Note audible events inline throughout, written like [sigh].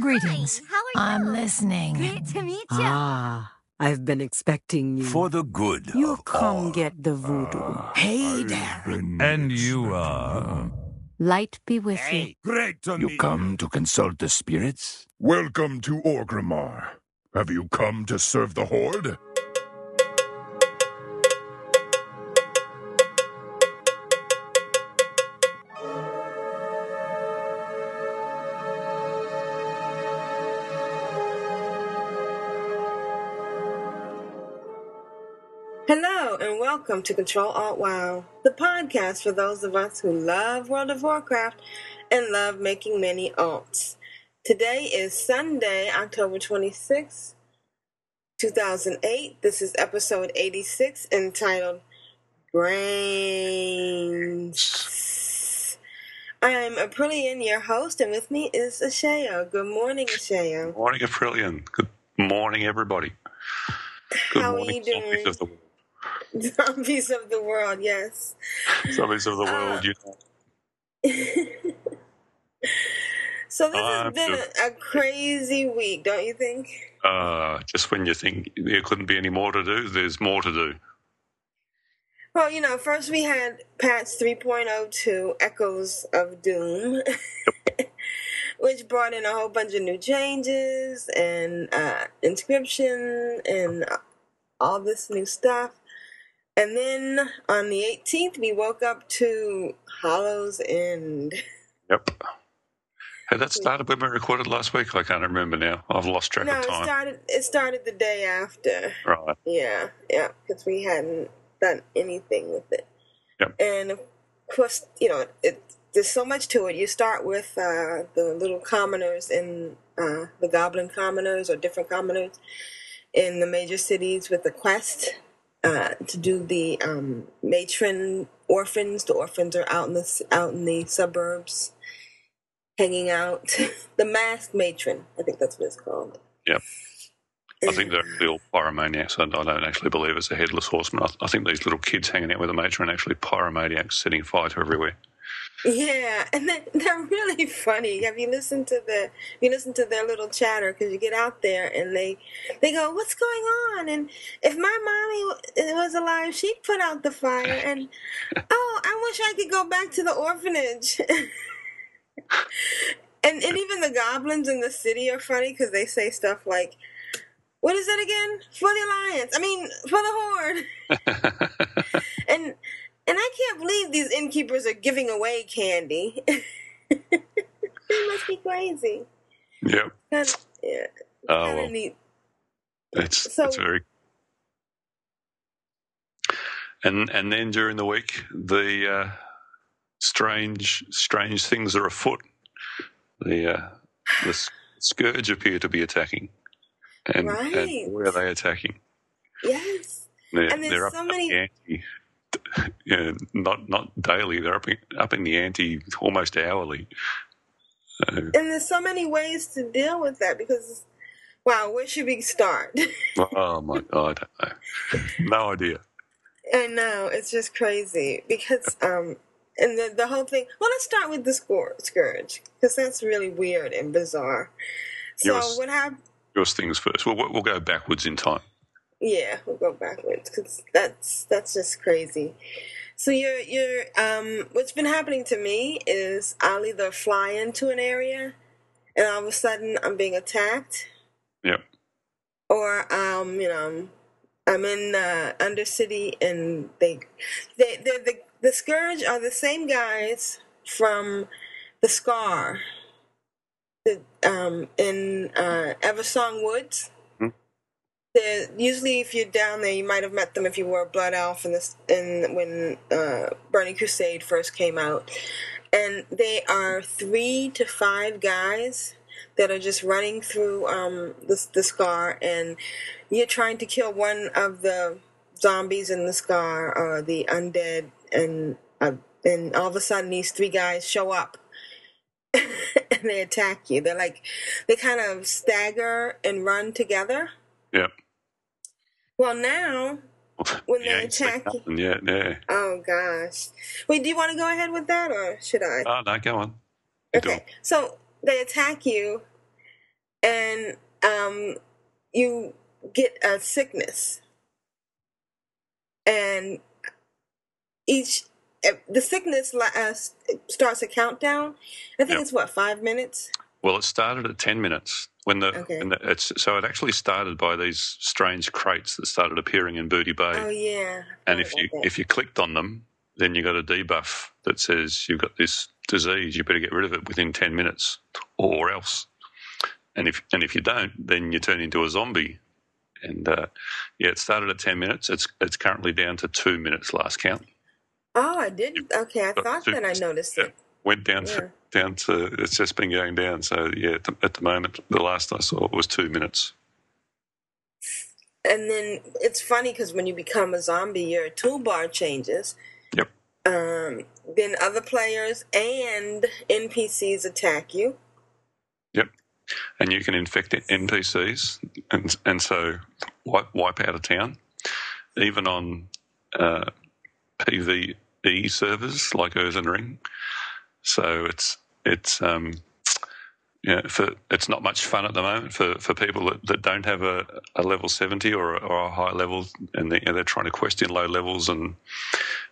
Greetings. Hi, how are I'm you? listening. Great to meet you. Ah, I've been expecting you. For the good you of come all. get the voodoo. Hey there. And you are? Light be with you. Great to You meet come to consult the spirits? Welcome to Orgrimmar. Have you come to serve the Horde? Welcome to Control Alt Wow, the podcast for those of us who love World of Warcraft and love making many alts. Today is Sunday, October 26th, 2008. This is episode 86 entitled Brains. I'm Aprillian, your host, and with me is Ashayo. Good morning, Ashayo. Morning, Aprillian. Good morning, everybody. Good How are morning, you doing? Of the world. Zombies of the world, yes. Zombies of the Uh, world. You [laughs] know. so this I'm has been a, a crazy week, don't you think? Uh, just when you think there couldn't be any more to do, there's more to do. Well, you know, first we had patch 3.02 Echoes of Doom, [laughs] which brought in a whole bunch of new changes and uh, inscription and all this new stuff. And then on the 18th, we woke up to Hallow's End. Yep. Had that started when we recorded last week? I can't remember now. I've lost track No, of it started. It started the day after. Right. Yeah, yeah, because we hadn't done anything with it. Yep. And of course, you know, it, there's so much to it. You start with uh, the little commoners in uh, the goblin commoners or different commoners in the major cities with the quest uh, to do the um, matron orphans. The orphans are out in the out in the suburbs, hanging out. [laughs] the masked matron, I think that's what it's called. Yeah, I think they're all pyromaniacs. I I don't actually believe it's a headless horseman. I, I think these little kids hanging out with a matron are actually pyromaniacs setting fire to everywhere. Yeah, and they, [laughs] they're really funny. Have you listened to the you listen to their little chatter because you get out there and they they go, "What's going on?" And if my mommy was alive, she'd put out the fire. And [laughs] oh, I wish I could go back to the orphanage. [laughs] and and even the goblins in the city are funny because they say stuff like, "What is it again? For the alliance? I mean, for the horde." and and I can't believe these innkeepers are giving away candy. [laughs] they must be crazy. Yep. Yeah, Oh, kind of well, neat. it's, So- it's very. And and then during the week, the uh, strange strange things are afoot. The uh, the scourge appear to be attacking, and, Right. and where are they attacking? Yes, They're, And there's so many- the ante. [laughs] Yeah, not not daily. They're up in, up in the ante almost hourly. So, and there's so many ways to deal with that because, wow, where should we start? [laughs] oh my god, know. No idea. I know it's just crazy because um, and the the whole thing. Well, let's start with the scour- scourge because that's really weird and bizarre. So Yes. what happened? Yours things first. We'll we'll go backwards in time. Yeah, we'll go backwards because that's that's just crazy. So you're you're um what's been happening to me is I'll either fly into an area and all of a sudden I'm being attacked Yep. or um you know I'm in uh, Undercity and they they they the the scourge are the same guys from the Scar the um in uh Eversong Woods usually if you're down there you might have met them if you were a blood elf in this in when uh, burning crusade first came out. And they are three to five guys that are just running through um, the, the scar and you're trying to kill one of the zombies in the scar or the undead and uh, and all of a sudden these three guys show up [laughs] and they attack you. They're like they kind of stagger and run together Yep. well, now, When they Yeah, attack you. Yeah, yeah. oh gosh. Wait, do you want to go ahead with that or should I? Oh no, go on. You Okay, so they attack you, and um, you get a sickness, and each eh, the sickness uh, starts a countdown. I think Yep. it's what five minutes. Well, it started at ten minutes when the, Okay. when the it's so it actually started by these strange crates that started appearing in Booty Bay, Oh yeah. and I if you that. if you clicked on them, then you got a debuff that says you've got this disease. You better get rid of it within ten minutes, or else. And if and if you don't, then you turn into a zombie. And uh, yeah, it started at ten minutes. It's it's currently down to two minutes last count. oh, I didn't. Okay, I thought two that I noticed Yeah. it. Went down Yeah. Down to it's just been going down. So yeah, at the, at the moment, the last I saw was two minutes. And then it's funny because when you become a zombie, your toolbar changes. Yep. Um, then other players and NPCs attack you. Yep. And you can infect NPCs and and so wipe wipe out a town, even on uh, PVE servers like Earthen Ring. So it's it's um yeah for it's not much fun at the moment for, for people that, that don't have a, a level seventy or a, or a high level and they, they're trying to quest in low levels and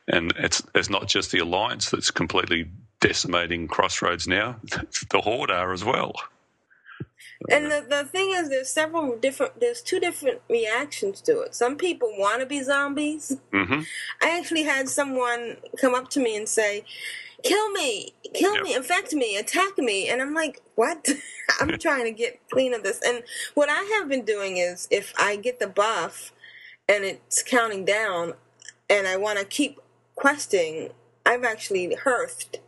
and it's it's not just the alliance that's completely decimating Crossroads now. [laughs] The Horde are as well. And the, the thing is, there's several different, there's two different reactions to it. Some people want to be zombies. hmm I actually had someone come up to me and say, kill me, kill Yep. me, infect me, attack me. And I'm like, what? [laughs] I'm [laughs] trying to get clean of this. And what I have been doing is if I get the buff and it's counting down and I want to keep questing, I've actually hearthed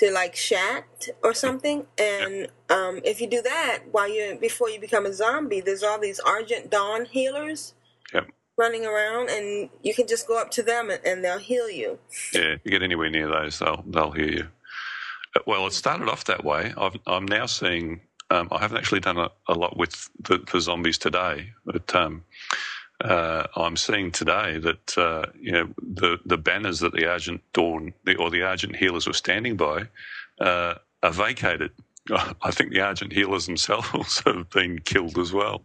to like shat or something. And um, if you do that while you before you become a zombie, there's all these Argent Dawn healers Yep. Running around, and you can just go up to them and, and they'll heal you. Yeah, if you get anywhere near those, they'll they'll hear you. Uh, Well, it started off that way. I've, I'm now seeing. Um, I haven't actually done a, a lot with the, the zombies today, but um, uh, I'm seeing today that uh, you know the the banners that the Argent Dawn the, or the Argent healers were standing by uh, are vacated. [laughs] I think the Argent healers themselves [laughs] have been killed as well.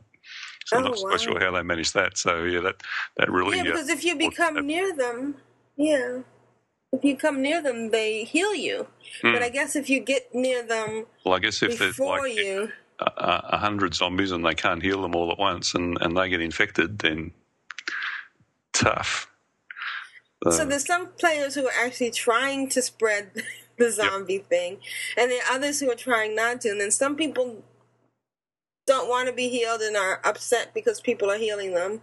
So I'm Oh, not wow. quite sure how they manage that. So yeah, that that really Yeah, uh, because if you become uh, near them, yeah, if you come near them, they heal you. But I guess if you get near them well, I guess if there's before like you, a, a hundred zombies and they can't heal them all at once and, and they get infected, then tough. so Um, there's some players who are actually trying to spread [laughs] the zombie thing, and then others who are trying not to. And then some people don't want to be healed and are upset because people are healing them.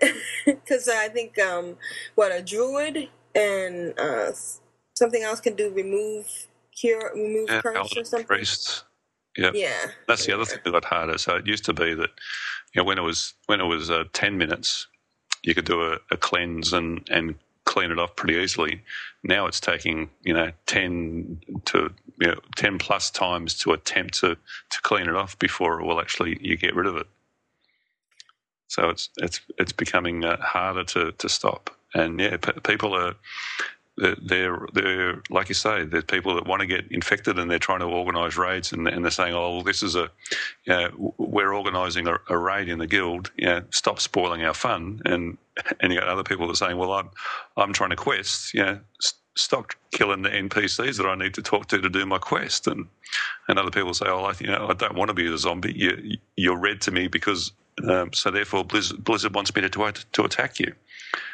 [laughs] Because I think um, what a druid and uh, something else can do remove cure remove yeah, curse or something. priests. Yeah, Yeah. that's the other thing that got harder. So it used to be that you know when it was when it was uh, ten minutes, you could do a, a cleanse and and clean it off pretty easily. Now it's taking you know ten to you know ten plus times to attempt to to clean it off before it will actually you get rid of it. So it's it's it's becoming uh, harder to to stop. And yeah, p- people are they're, they're they're like you say, there's people that want to get infected and they're trying to organise raids and, and they're saying, oh, well, this is a, you know, we're organising a, a raid in the guild. You know, stop spoiling our fun. And and you got other people that are saying, well, I'm I'm trying to quest. You know, s- stop killing the NPCs that I need to talk to to do my quest. And and other people say, oh, I, you know, I don't want to be a zombie. You you're red to me because. Um, so therefore, Blizzard, Blizzard wants me to, to to attack you.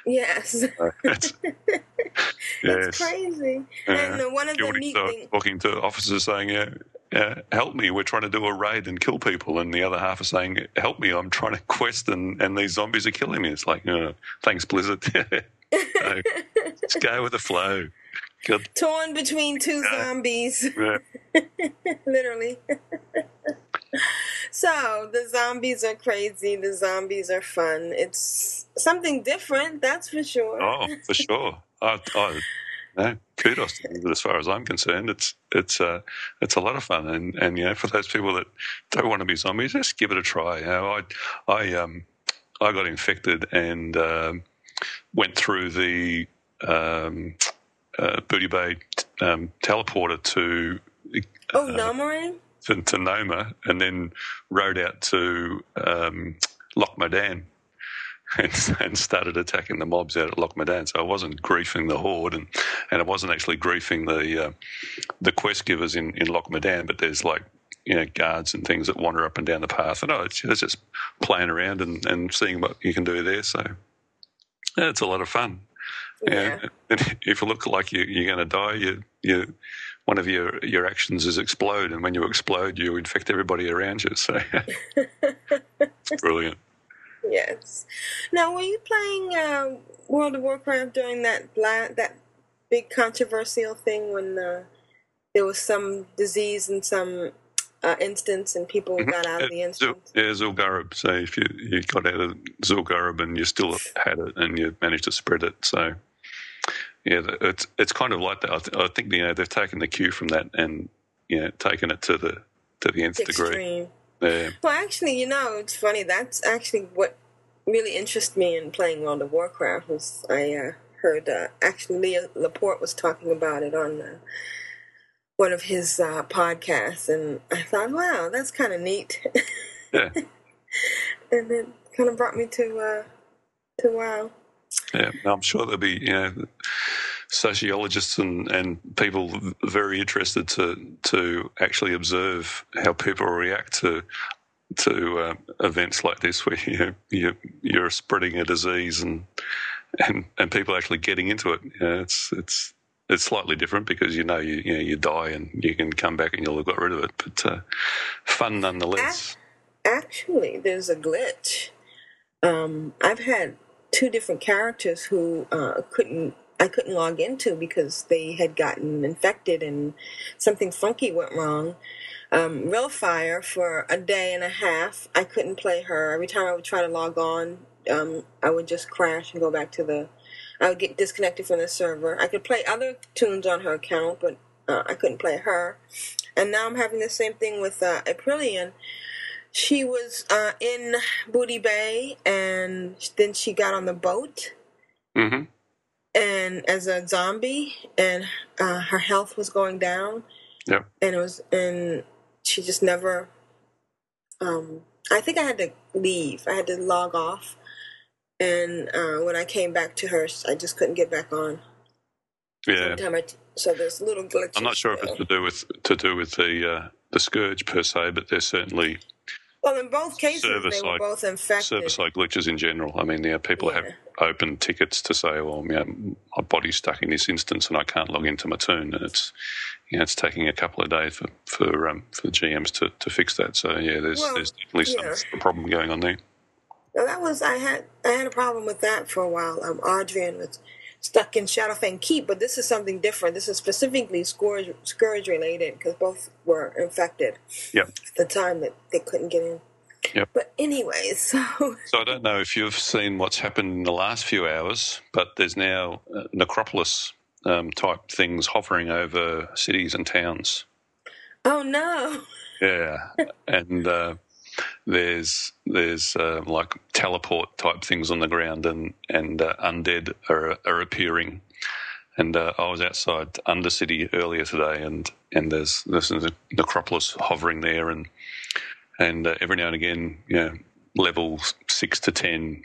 Yes. [laughs] [laughs] It's, It's crazy. And uh, one of the neat things. talking to officers saying, yeah, yeah, help me, we're trying to do a raid and kill people. And the other half are saying, help me, I'm trying to [laughs] quest and, and these zombies are killing me. It's like, uh, thanks, Blizzard. [laughs] Let's go with the flow. Good. Torn between two zombies, Yeah. literally. so the zombies are crazy. The zombies are fun. It's something different, that's for sure. Oh, for sure. I, I, no, kudos to Blizzard as far as I'm concerned. It's it's uh, it's a lot of fun, and, and you know for those people that don't want to be zombies, just give it a try. You know, I I um I got infected and um, went through the um, uh, Booty Bay um, teleporter to Oh, Nomarin? to, to Noma and then rode out to um, Loch Modan and, [laughs] and started attacking the mobs out at Loch Modan. So I wasn't griefing the horde, and, and I wasn't actually griefing the uh, the quest givers in in Loch Modan. But there's like you know guards and things that wander up and down the path, and oh, it's, it's just playing around and, and seeing what you can do there. So yeah, it's a lot of fun. Yeah. And [laughs] if you look like you, you're going to die, you you one of your your actions is explode, and when you explode, you infect everybody around you. So [laughs] it's brilliant. Yes. Now, were you playing uh, World of Warcraft during that la- that big controversial thing when uh, there was some disease in some uh, instance and people got out of the instance? Yeah, Zul'Gurub. So if you, you got out of Zul'Gurub and you still had it and you managed to spread it, so yeah, it's it's kind of like that. I, th- I think you know they've taken the cue from that and you know taken it to the to the nth degree. Yeah, Well, actually, you know, it's funny. That's actually what really interests me in playing World of Warcraft. Was I uh, heard uh, actually Leo Laporte was talking about it on uh, one of his uh, podcasts, and I thought, wow, that's kind of neat. yeah, [laughs] and it kind of brought me to uh, to wow. yeah. I'm sure there'll be you know sociologists and, and people very interested to to actually observe how people react to to uh, events like this where [laughs] you you you're spreading a disease and and and people actually getting into it. You know, it's it's it's slightly different because you know you you know you die and you can come back and you'll have got rid of it, but uh, fun nonetheless. Actually, there's a glitch. Um, I've had two different characters who uh, couldn't I couldn't log into because they had gotten infected and something funky went wrong. Um, Real Fire for a day and a half, I couldn't play her. Every time I would try to log on, um, I would just crash and go back to the. I would get disconnected from the server. I could play other tunes on her account, but uh, I couldn't play her. And now I'm having the same thing with uh, Aprillian. She was uh, in Booty Bay, and then she got on the boat hmm and as a zombie, and uh, her health was going down, Yep. and it was, and she just never. Um, I think I had to leave. I had to log off, and uh, when I came back to her, I just couldn't get back on. Yeah, Every I t- so there's little glitches. I'm not sure if it's to do with to do with the uh, the scourge per se, but there's certainly Well, in both cases, they were Service-like- both infected. service-like glitches in general. I mean, yeah, people Yeah. have open tickets to say, "Well, you know, my body's stuck in this instance, and I can't log into my tune," and it's you know, it's taking a couple of days for for um, for the GMs to, to fix that. So yeah, there's Well, there's definitely yeah. some problem going on there. Now that was I had I had a problem with that for a while. Um, Adrian was stuck in Shadowfang Keep, but this is something different. This is specifically scourge scourge related because both were infected Yep. at the time that they couldn't get in. Yep. But anyway, [laughs] so So I don't know if you've seen what's happened in the last few hours, but there's now uh, necropolis um, type things hovering over cities and towns. oh no, Yeah, and uh, there's there's uh, like teleport type things on the ground, and and uh, undead are are appearing. And uh, I was outside Undercity earlier today, and and there's there's a necropolis hovering there, and and uh, every now and again, you know, level six to ten,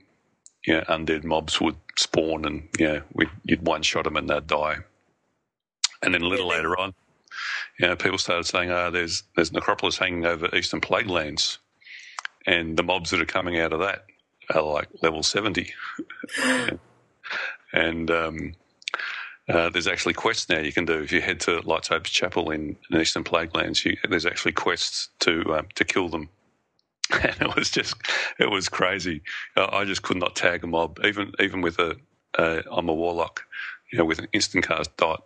you know, undead mobs would spawn, and you know, we'd, you'd one shot them and they'd die. And then a little later on, you know, people started saying, "Oh, there's there's necropolis hanging over Eastern Plague Lands," and the mobs that are coming out of that are like level seventy. [laughs] and um, uh, there's actually quests now you can do if you head to Lights Chapel in, in Eastern Plague Lands. You, there's actually quests to um, to kill them. [laughs] And it was just, it was crazy. Uh, I just could not tag a mob, even even with a, uh, I'm a warlock, you know, with an instant cast dot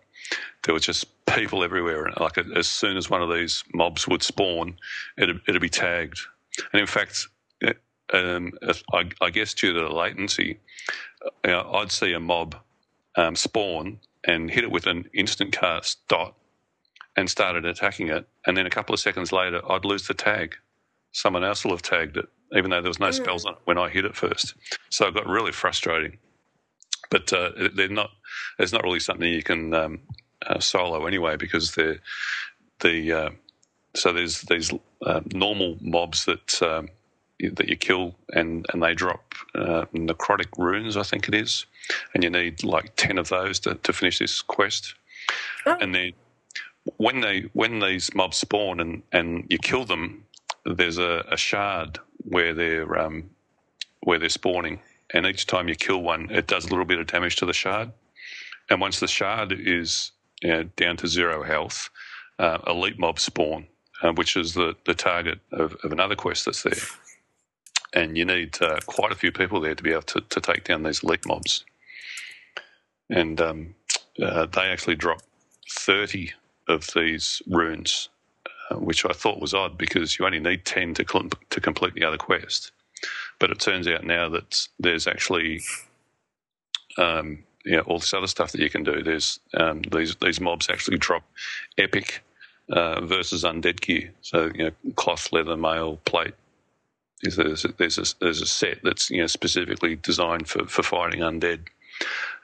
there was just people everywhere. And like as soon as one of these mobs would spawn, it'd, it'd be tagged. And in fact, um, I, I guess due to the latency, you know, I'd see a mob um, spawn and hit it with an instant cast dot and started attacking it. And then a couple of seconds later, I'd lose the tag. Someone else will have tagged it, even though there was no spells on it when I hit it first. So it got really frustrating. But uh, they're not. It's not really something you can um, uh, solo anyway because the the uh, so there's these uh, normal mobs that um, you- that you kill, and and they drop uh, necrotic runes, I think it is, and you need like ten of those to, to finish this quest. Oh. And then when they when these mobs spawn and and you kill them, there's a, a shard where they're um, where they're spawning, and each time you kill one, it does a little bit of damage to the shard. And once the shard is you know, down to zero health, uh, elite mobs spawn, uh, which is the, the target of, of another quest that's there. And you need uh, quite a few people there to be able to, to take down these elite mobs. And um, uh, they actually drop 30 of these runes, uh, which I thought was odd because you only need 10 to, cl- to complete the other quest. But it turns out now that there's actually um, you know, all this other stuff that you can do. There's um, these these mobs actually drop epic uh, versus undead gear. So you know, cloth, leather, mail, plate. There's a, there's a, there's a set that's you know specifically designed for, for fighting undead,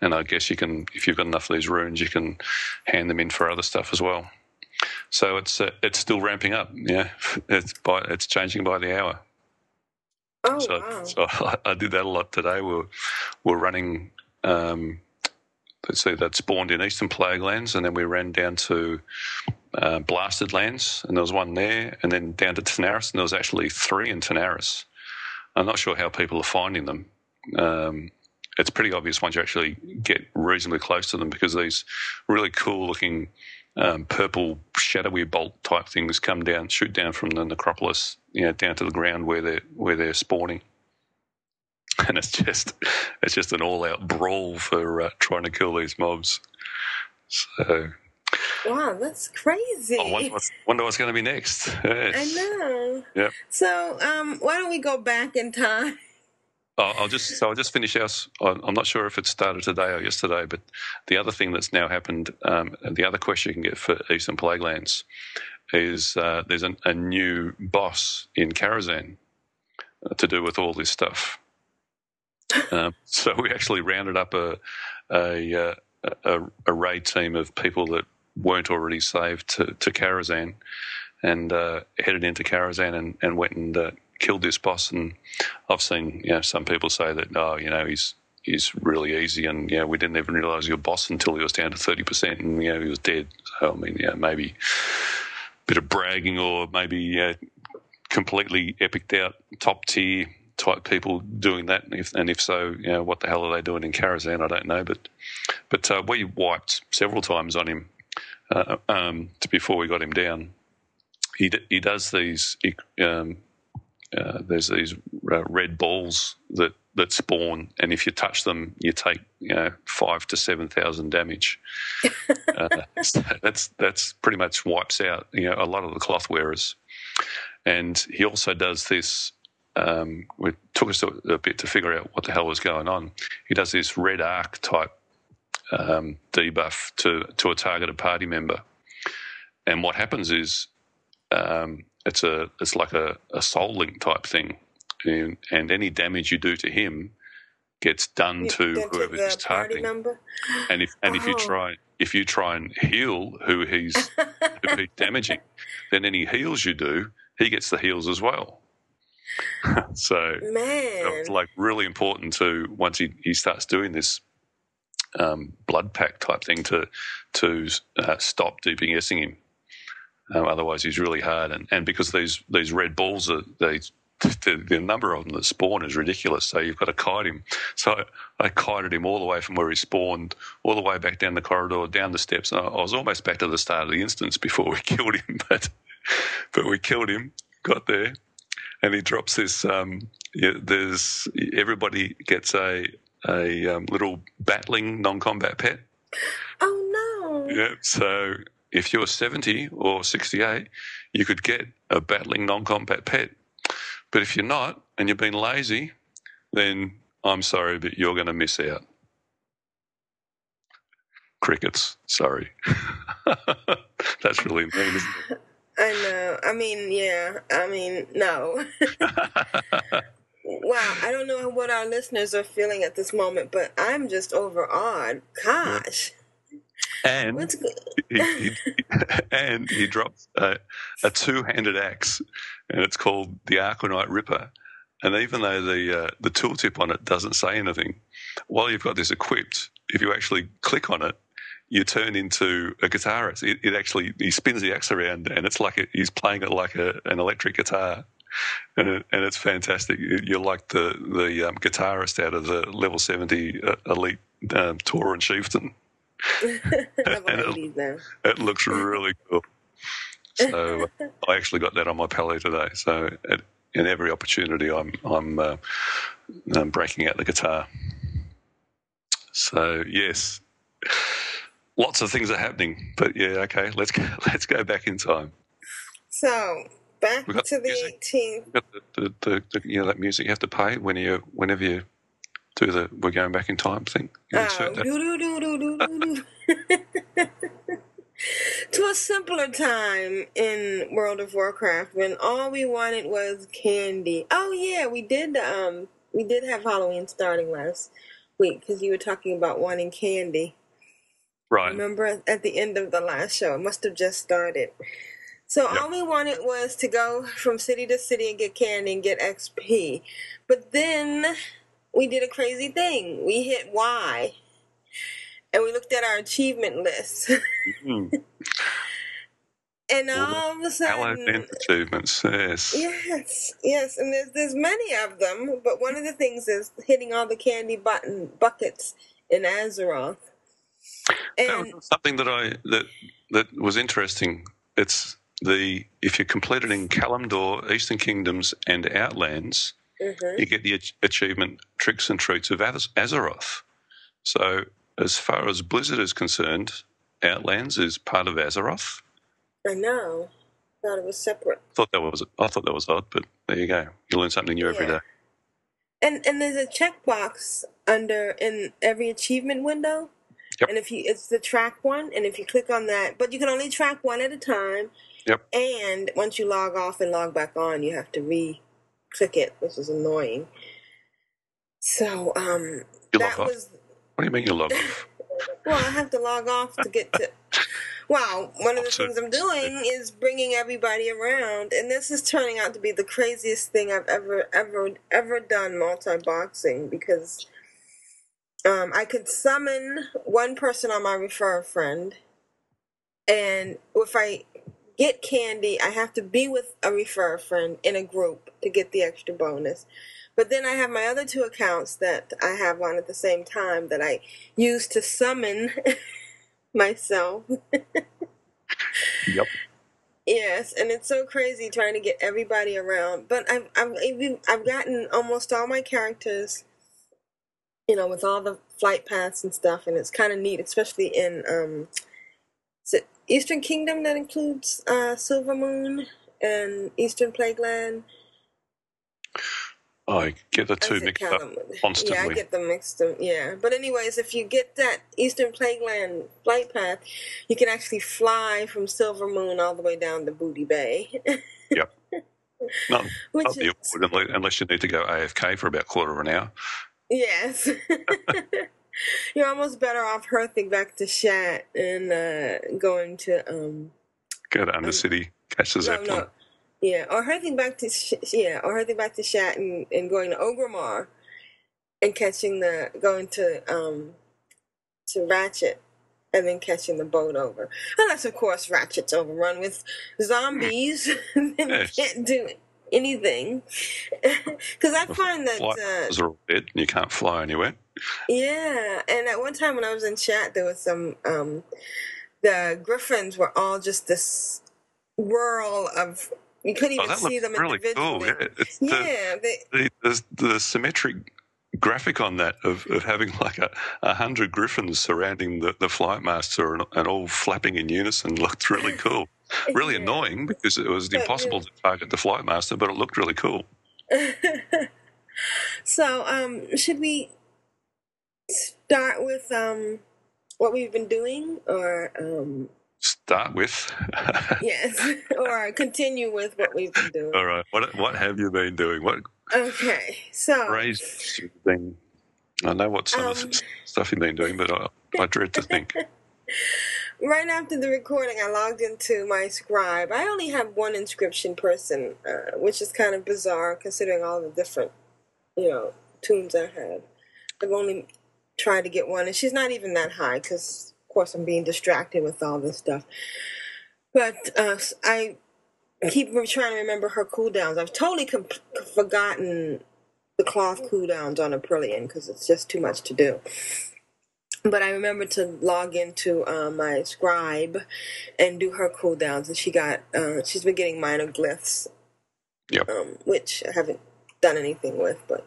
and I guess you can if you've got enough of these runes, you can hand them in for other stuff as well. So it's uh, it's still ramping up. Yeah, it's by it's changing by the hour. Oh So, wow. so I, [laughs] I did that a lot today. We're we're running. Um, let's see, that spawned in Eastern Plaguelands, and then we ran down to uh, Blasted Lands, and there was one there, and then down to Tanaris, and there was actually three in Tanaris. I'm not sure how people are finding them. Um, it's pretty obvious once you actually get reasonably close to them because these really cool looking um, purple shadowy bolt type things come down, shoot down from the necropolis, you know, down to the ground where they're where they're spawning, [laughs] and it's just it's just an all out brawl for uh, trying to kill these mobs. So Wow, that's crazy. I wonder what's, wonder what's going to be next. [laughs] Yes. I know. Yep. So, um, why don't we go back in time? I'll I'll just so I'll just finish out. I'm I'm not sure if it started today or yesterday, but the other thing that's now happened, um, the other question you can get for Eastern Plaguelands is uh, there's an, a new boss in Karazhan uh, to do with all this stuff. [laughs] um, so we actually rounded up a a, uh, a a raid team of people that weren't already saved to to Karazhan, and uh, headed into Karazhan and, and went and uh, killed this boss. And I've seen you know some people say that oh you know he's he's really easy and you know we didn't even realise a boss until he was down to thirty percent and you know he was dead. So I mean yeah maybe a bit of bragging or maybe uh, completely epiced out top tier type people doing that. And if, and if so, you know, what the hell are they doing in Karazhan? I don't know. But but uh, we wiped several times on him uh, um, to, before we got him down. He d- he does these. Um, uh, there's these uh, red balls that, that spawn, and if you touch them, you take you know five to seven thousand damage. [laughs] uh, that's that's pretty much wipes out you know a lot of the cloth wearers. And he also does this. Um, it took us a, a bit to figure out what the hell was going on. He does this red arc type um, debuff to to a targeted party member, and what happens is um, it's a it's like a, a soul link type thing, and, and any damage you do to him gets done to whoever he's targeting. And if and if you Oh. try if you try and heal who he's who he's [laughs] damaging, then any heals you do, he gets the heals as well. [laughs] so Man. it's like really important to once he, he starts doing this um, blood pack type thing to to uh, stop DPSing him. Um, otherwise, he's really hard, and, and because these these red balls are they. The, the number of them that spawn is ridiculous, so you've got to kite him. So I kited him all the way from where he spawned, all the way back down the corridor, down the steps. And I I was almost back to the start of the instance before we [laughs] killed him, but but we killed him, got there, and he drops this. Um, yeah, there's everybody gets a a um, little battling non-combat pet. oh no. Yeah. So if you're 70 or 68, you could get a battling non-combat pet. But if you're not and you've been lazy, then I'm sorry, but you're going to miss out. Crickets. Sorry. [laughs] That's really mean, isn't it? [laughs] I know. I mean, yeah. I mean, no. [laughs] wow. I don't know what our listeners are feeling at this moment, but I'm just overawed. Gosh. and What's good? he, [laughs] he, and he drops a, a two-handed axe, and it's called the Arcanite Ripper. And even though the uh, the tooltip on it doesn't say anything, while you've got this equipped, if you actually click on it, you turn into a guitarist. It, it actually he spins the axe around, and it's like a, he's playing it like a, an electric guitar, and it, and it's fantastic. You- You're like the the um, guitarist out of the level seventy uh, elite um, Tauren Chieftain. [laughs] And it'll- 80s now. It looks really cool. So uh, I actually got that on my palette today. So at, in every opportunity, I'm I'm, uh, I'm breaking out the guitar. So yes, lots of things are happening. But yeah, okay, let's go, [laughs] let's go back in time. So back to the music. 18th. You've got the, the, the, you know that music you have to pay when you whenever you do the we're going back in time thing. Oh, to a simpler time in World of Warcraft when all we wanted was candy. Oh yeah, we did. Um, we did have Halloween starting last week because you were talking about wanting candy. Right. Remember at the end of the last show, it must have just started. So Yep. all we wanted was to go from city to city and get candy and get XP. But then we did a crazy thing. We hit Y. And we looked at our achievement list. [laughs] Mm. and Well, all of a sudden achievements. Yes. Yes, yes, and there's there's many of them, but one of the things is hitting all the candy button buckets in Azeroth. That was something that I that that was interesting. It's the if you complete it in Kalimdor, Eastern Kingdoms, and Outlands, Mhm. you get the ach- achievement Tricks and Treats of Az- Azeroth. So, as far as Blizzard is concerned, Outlands is part of Azeroth. I know. Thought it was separate. Thought that was I thought that was odd, but there you go. You learn something new every Yeah. day. And and there's a checkbox under in every achievement window. Yep. And if you it's the track one, and if you click on that, but you can only track one at a time. Yep. And once you log off and log back on, you have to re-click it, which is annoying. So um, You that was What do you mean you log off? [laughs] well, I have to log off to get to. [laughs] Wow, one of the So- things I'm doing is bringing everybody around, and this is turning out to be the craziest thing I've ever, ever, ever done multi-boxing because um, I could summon one person on my refer a friend, and if I get candy, I have to be with a refer friend in a group to get the extra bonus. But then I have my other two accounts that I have on at the same time that I use to summon [laughs] myself. Yep. Yes, and it's so crazy trying to get everybody around. But I've I've even I've gotten almost all my characters, you know, with all the flight paths and stuff, and it's kind of neat, especially in um, Eastern Kingdom that includes uh, Silver Moon and Eastern Plagueland. I get the two mixed up Callum. Yeah, I get them mixed up. Yeah, but anyways, if you get that Eastern Plagueland flight path, you can actually fly from Silver Moon all the way down to Booty Bay, [laughs] Yep. Not, which not is awkward unless- unless you need to go AFK for about a quarter of an hour. yes. [laughs] You're almost better off hearthing back to Shat and uh, going to um Go to Undercity, catch the no Zeppelin. no yeah or hearthing back to Sh- yeah or hearthing back to Shat and, and going to Orgrimmar and catching the going to um to Ratchet and then catching the boat over. Unless, of course, Ratchet's overrun with zombies, [laughs] then Yes. you can't do anything. [laughs] Because I find that, uh, are you can't fly anywhere. Yeah, and at one time when I was in chat, there was some, um, the griffins were all just this whirl of, you couldn't Oh, even that see them really individually. cool. Yeah, it's the, they, the, the, the symmetric graphic on that of, of having like a, a hundred griffins surrounding the, the flight master and, and all flapping in unison [laughs] looked really cool. Really [laughs] Yeah. annoying because it was impossible to target the flight master, but it looked really cool. [laughs] so, um, should we start with um, what we've been doing, or um, Start with. [laughs] yes, [laughs] or continue with what we've been doing? all right. What what have you been doing? What Okay, so crazy you've? I know what some of Um, the stuff you've been doing, but I, I dread to think. [laughs] right after the recording, I logged into my scribe. I only have one inscription person, uh, which is kind of bizarre considering all the different, you know, tunes I had. I've only tried to get one, and she's not even that high because, of course, I'm being distracted with all this stuff. But uh, I keep trying to remember her cooldowns. I've totally com- forgotten the cloth cooldowns on Aprillian because it's just too much to do. But I remember to log into uh, my scribe and do her cooldowns, and she got uh, she's been getting minor glyphs, Yep. um, which I haven't done anything with, but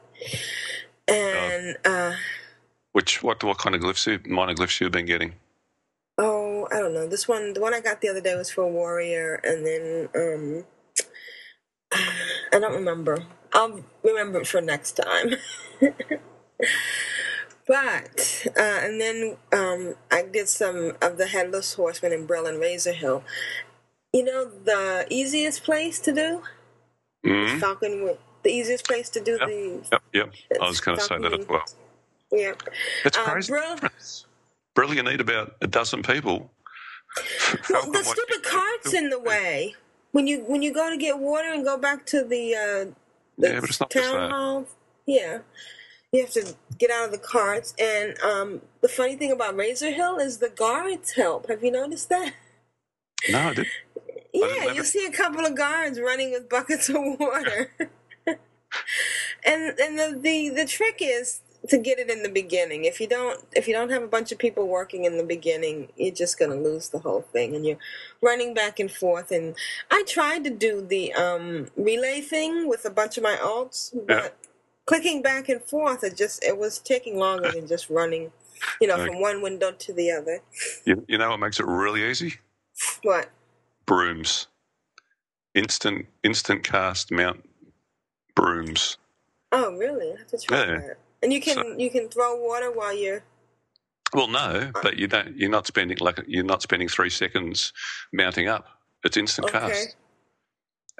and uh, Which what what kind of glyphs you, minor glyphs you've been getting? oh, I don't know. This one, the one I got the other day was for a warrior, and then um, [sighs] I don't remember. I'll remember it for next time. [laughs] but uh, and then um, I did some of the headless horseman in Brill and Razor Hill. You know the easiest place to do Mm? Falcon. The easiest place to do Yep. the Yep, yep. I was going to say that as well. Yeah. It's Uh, crazy. Brill- [laughs] Brill, you need about a dozen people. Well, the stupid cart's in the way. When you when you go to get water and go back to the uh, the Yeah, but it's not town hall, yeah, you have to get out of the carts. And um, the funny thing about Razor Hill is the guards help. Have you noticed that? No, I didn't. Yeah, never- you see a couple of guards running with buckets of [laughs] water. [laughs] and and the, the the trick is to get it in the beginning. If you don't if you don't have a bunch of people working in the beginning, you're just going to lose the whole thing and you're running back and forth and I tried to do the um relay thing with a bunch of my alts, but Yeah. clicking back and forth it just it was taking longer than just running, you know, from one window to the other. You, you know what makes it really easy? What? Brooms. Instant instant cast mount brooms. Oh, really? I have to try Yeah. that. And you can So- you can throw water while you're Well, no, but you don't. You're not spending like you're not spending three seconds mounting up. It's instant okay. cast,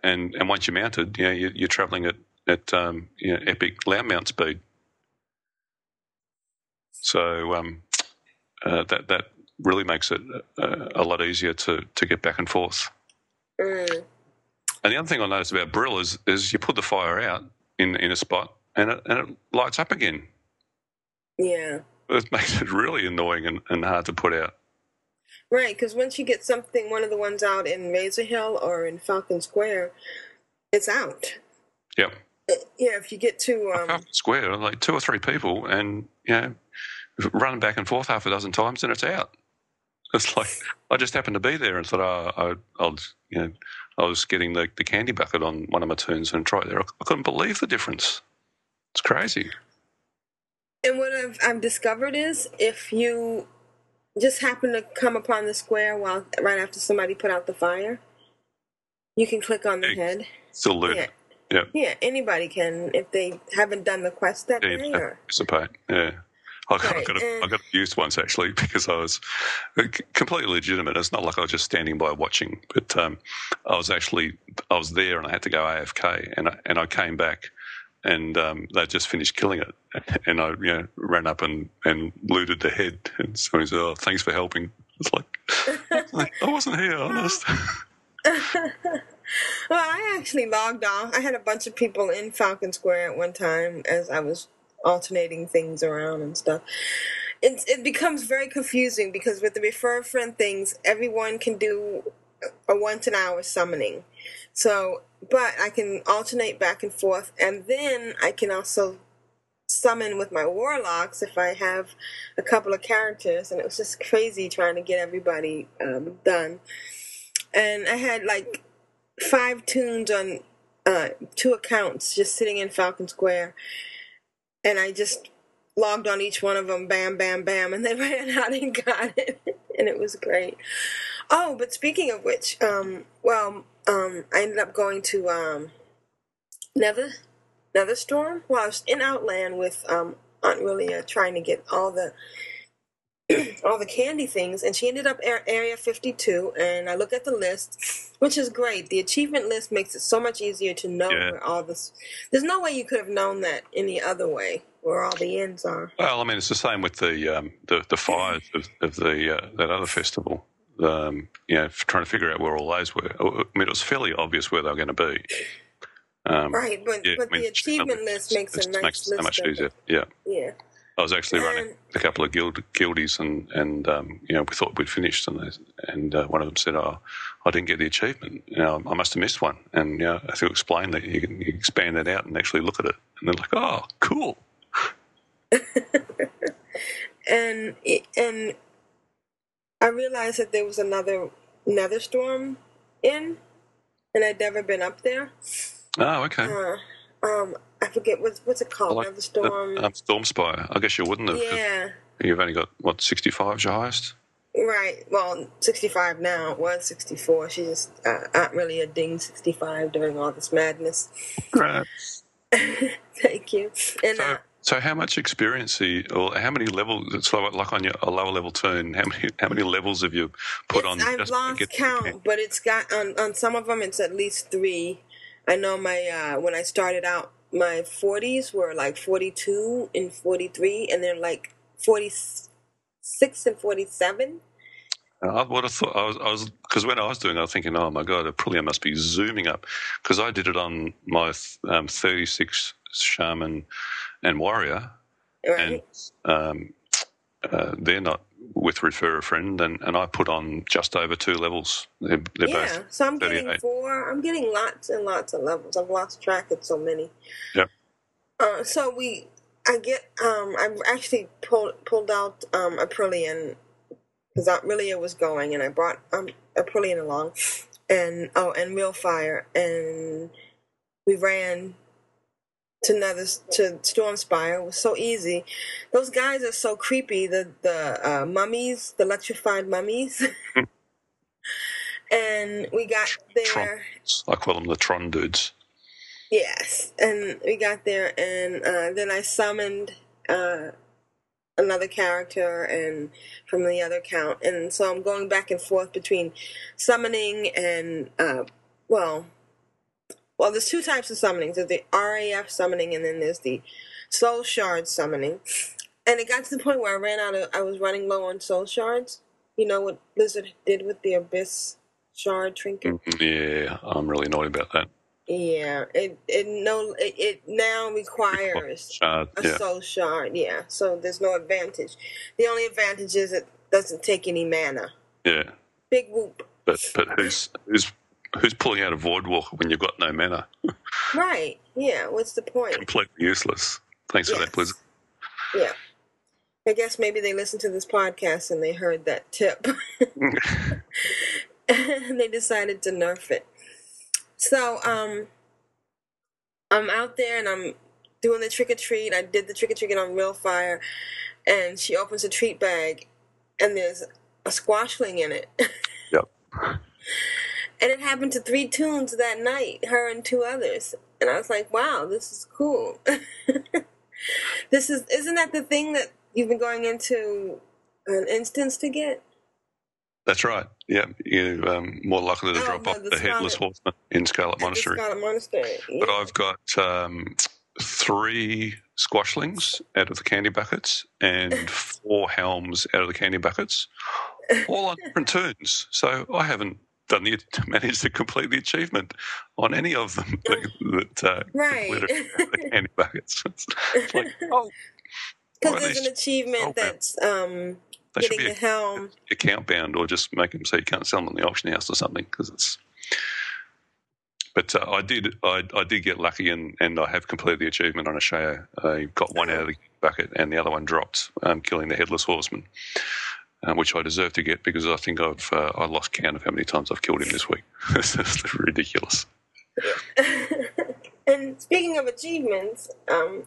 and and once you're mounted, you know, you, you're traveling at at um, you know, epic land mount speed. So um, uh, that that really makes it uh, a lot easier to to get back and forth. Mm. And the other thing I noticed about Brill is is you put the fire out in in a spot and it and it lights up again. Yeah. It makes it really annoying and, and hard to put out. Right, because once you get something, one of the ones out in Razor Hill or in Falcon Square, it's out. Yep. Uh, Yeah, if you get to um, Half square, like two or three people, and you know, running back and forth half a dozen times, and it's out. It's like I just happened to be there and thought, oh, I, I'll, you know, I was getting the, the candy bucket on one of my turns and tried there. I, I couldn't believe the difference. It's crazy. And what I've, I've discovered is if you just happen to come upon the square while right after somebody put out the fire, you can click on the head. Lit. Yeah. Yeah. Yeah, anybody can if they haven't done the quest that Yeah, day. Or, participate. Yeah. I got, I got, and- I got abused once actually [laughs] because I was uh, completely legitimate. It's not like I was just standing by watching, but um, I was actually I was there and I had to go AFK, and I, and I came back, and um, they just finished killing it, [laughs] and I you know ran up and, and looted the head, and so he said, "Oh, thanks for helping." It's like, [laughs] like, I wasn't here, honest. [laughs] Well, I actually logged off. I had a bunch of people in Falcon Square at one time as I was alternating things around and stuff. It, it becomes very confusing because with the refer friend things, everyone can do a once an hour summoning. So, but I can alternate back and forth, and then I can also summon with my warlocks if I have a couple of characters, and it was just crazy trying to get everybody um, done. And I had like five tunes on uh, two accounts just sitting in Falcon Square. And I just logged on each one of them, bam, bam, bam, and they [laughs] ran out and got it. and it was great. Oh, but speaking of which, um, well, um, I ended up going to um, Nether, Netherstorm. Well, I was in Outland with um, Aunt Willia trying to get all the [clears throat] all the candy things, and she ended up Area 52. And I look at the list, which is great. The achievement list makes it so much easier to know Yeah. where all this. There's no way you could have known that any other way, where all the ends are. Well, I mean, it's the same with the um, the, the fires of, of the uh, that other festival. Um, you know, trying to figure out where all those were. I mean, it was fairly obvious where they were going to be. Um, Right, but yeah, but I mean, the achievement list makes a it nice makes list. so much easier. Yeah. Yeah. I was actually running And- a couple of guild guildies, and and um, you know we thought we'd finished, and they, and uh, one of them said, "Oh, I didn't get the achievement. You know, I must have missed one." And you know, I think explain that you can you expand that out and actually look at it, and they're like, "Oh, cool." [laughs] and and I realized that there was another Netherstorm in, and I'd never been up there. Oh, okay. Uh, um, I forget what's what's it called, like Netherstorm. um, Stormspire. I guess you wouldn't have. yeah, You've only got what sixty five is your highest. right. Well, sixty-five now. It was sixty-four. She just uh, not really a ding sixty-five during all this madness. Right. [laughs] Thank you. And So, uh, so how much experience, are you, or how many levels? So, like on your a lower level turn, how many how many levels have you put It's- on? I've lost count, but it's got on on some of them. It's at least three. I know my uh, when I started out, my forties were like forty two and forty three, and then like forty six and forty seven. I would have thought I was, I was because when I was doing, it, I was thinking, oh my god, Aprilia must be zooming up because I did it on my um, 36 shaman and warrior, Right. and um, uh, they're not with refer a friend, and, and I put on just over two levels. They're, they're yeah. So I'm getting four. I'm getting lots and lots of levels. I've lost track of so many. Yep. Uh, so we, I get. Um, I actually pulled pulled out um, Aprillian because Aprilia was going, and I brought um, Aprillian along, and oh, and Real Fire, and we ran to another to Stormspire. Was so easy. Those guys are so creepy. The the uh, mummies, the electrified mummies. [laughs] and we got Tron. there. I call them the Tron dudes. Yes, and we got there, and uh, then I summoned uh, another character and from the other count, and so I'm going back and forth between summoning and uh, well, well, there's two types of summonings. There's the RAF summoning, and then there's the Soul Shard summoning. And it got to the point where I ran out of, I was running low on Soul Shards. You know what Blizzard did with the Abyss Shard trinket? Mm, yeah, I'm really annoyed about that. Yeah, it it no it, it now requires Shard, a yeah. soul shard. Yeah, so there's no advantage. The only advantage is it doesn't take any mana. Yeah, Big whoop. but but who's who's who's pulling out a void walker when you've got no mana? Right. Yeah. What's the point? Completely useless. Thanks for that, Blizzard. Yeah. I guess maybe they listened to this podcast and they heard that tip, [laughs] and they decided to nerf it. So um, I'm out there and I'm doing the trick or treat. I did the trick or treat on Real Fire, and she opens a treat bag, and there's a squashling in it. Yep. [laughs] And it happened to three tunes that night, her and two others. And I was like, wow, this is cool. [laughs] this is, isn't that the thing that you've been going into an instance to get? That's right. Yeah, you um, more likely to Oh, drop the- off the the headless horseman in Scarlet Monastery. Scarlet Monastery. But I've got um, three squashlings out of the candy buckets and [laughs] four helms out of the candy buckets, all on different tunes. So I haven't done the managed to complete the achievement on any of them [laughs] that, that uh, [laughs] Right. completed the candy buckets. [laughs] It's like, oh, Because there's an achievement oh, that's um, getting the helm. account bound or just make them so you can't sell them in the auction house or something because it's. But uh, I did, I, I did get lucky, and, and I have completed the achievement on Ashayo. I got one out of the bucket, and the other one dropped, um, killing the headless horseman, um, which I deserve to get because I think I've uh, I lost count of how many times I've killed him this week. [laughs] it's just ridiculous. [laughs] and speaking of achievements, um,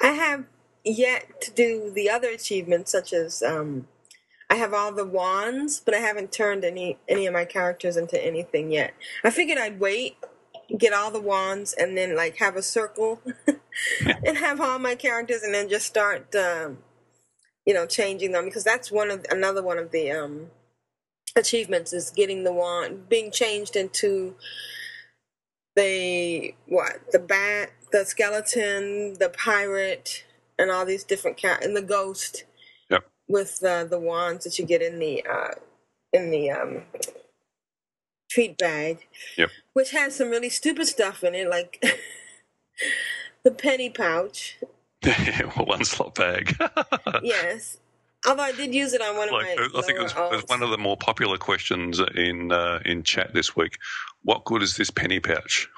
I have yet to do the other achievements, such as um, I have all the wands, but I haven't turned any any of my characters into anything yet. I figured I'd wait, get all the wands, and then like have a circle, [laughs] and have all my characters, and then just start, um, you know, changing them because that's one of another one of the um, achievements is getting the wand being changed into the what the bat the skeleton the pirate and all these different cat and the ghost Yep. with uh, the wands that you get in the uh, in the um, treat bag, Yep. which has some really stupid stuff in it, like [laughs] the penny pouch. [laughs] one slot bag. [laughs] Yes. Although I did use it on one of my I think it was, it was one of the more popular questions in uh, in chat this week. What good is this penny pouch?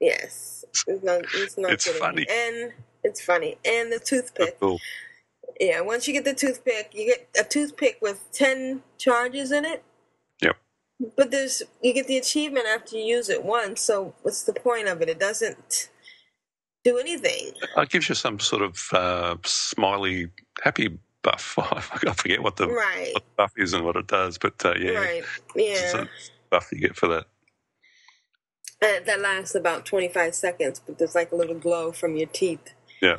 Yes. It's not, it's not It's funny. And it's funny. And the toothpick. Cool. Yeah, once you get the toothpick, you get a toothpick with 10 charges in it. Yep. But there's you get the achievement after you use it once, so what's the point of it? It doesn't do anything. It gives you some sort of uh, smiley, happy buff. [laughs] I forget what the, Right. what the buff is and what it does, but uh, yeah, Right. it's Yeah. a buff you get for that. And that lasts about 25 seconds, but there's like a little glow from your teeth. Yeah.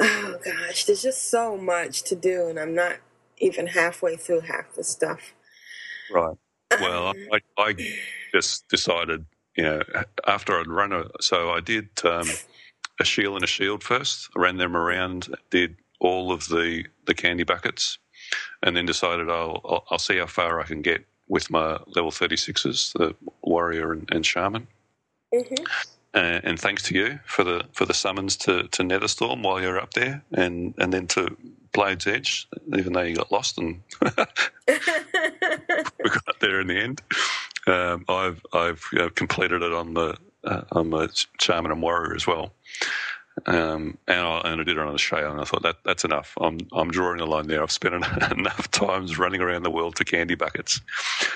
Oh gosh, there's just so much to do, and I'm not even halfway through half the stuff. Right. Well, I, I just decided, you know, after I'd run a, so I did um, [laughs] a shield and a shield first. I ran them around, did all of the, the candy buckets, and then decided I'll, I'll, I'll see how far I can get with my level 36s, the warrior and, and shaman. Mhm. Uh, and thanks to you for the for the summons to, to Netherstorm while you're up there, and, and then to Blade's Edge, even though you got lost and [laughs] we got there in the end. Um, I've I've uh, completed it on the uh, on the shaman and warrior as well, um, and I and I did it on the Shale, and I thought that that's enough. I'm I'm drawing a line there. I've spent [laughs] enough times running around the world to candy buckets.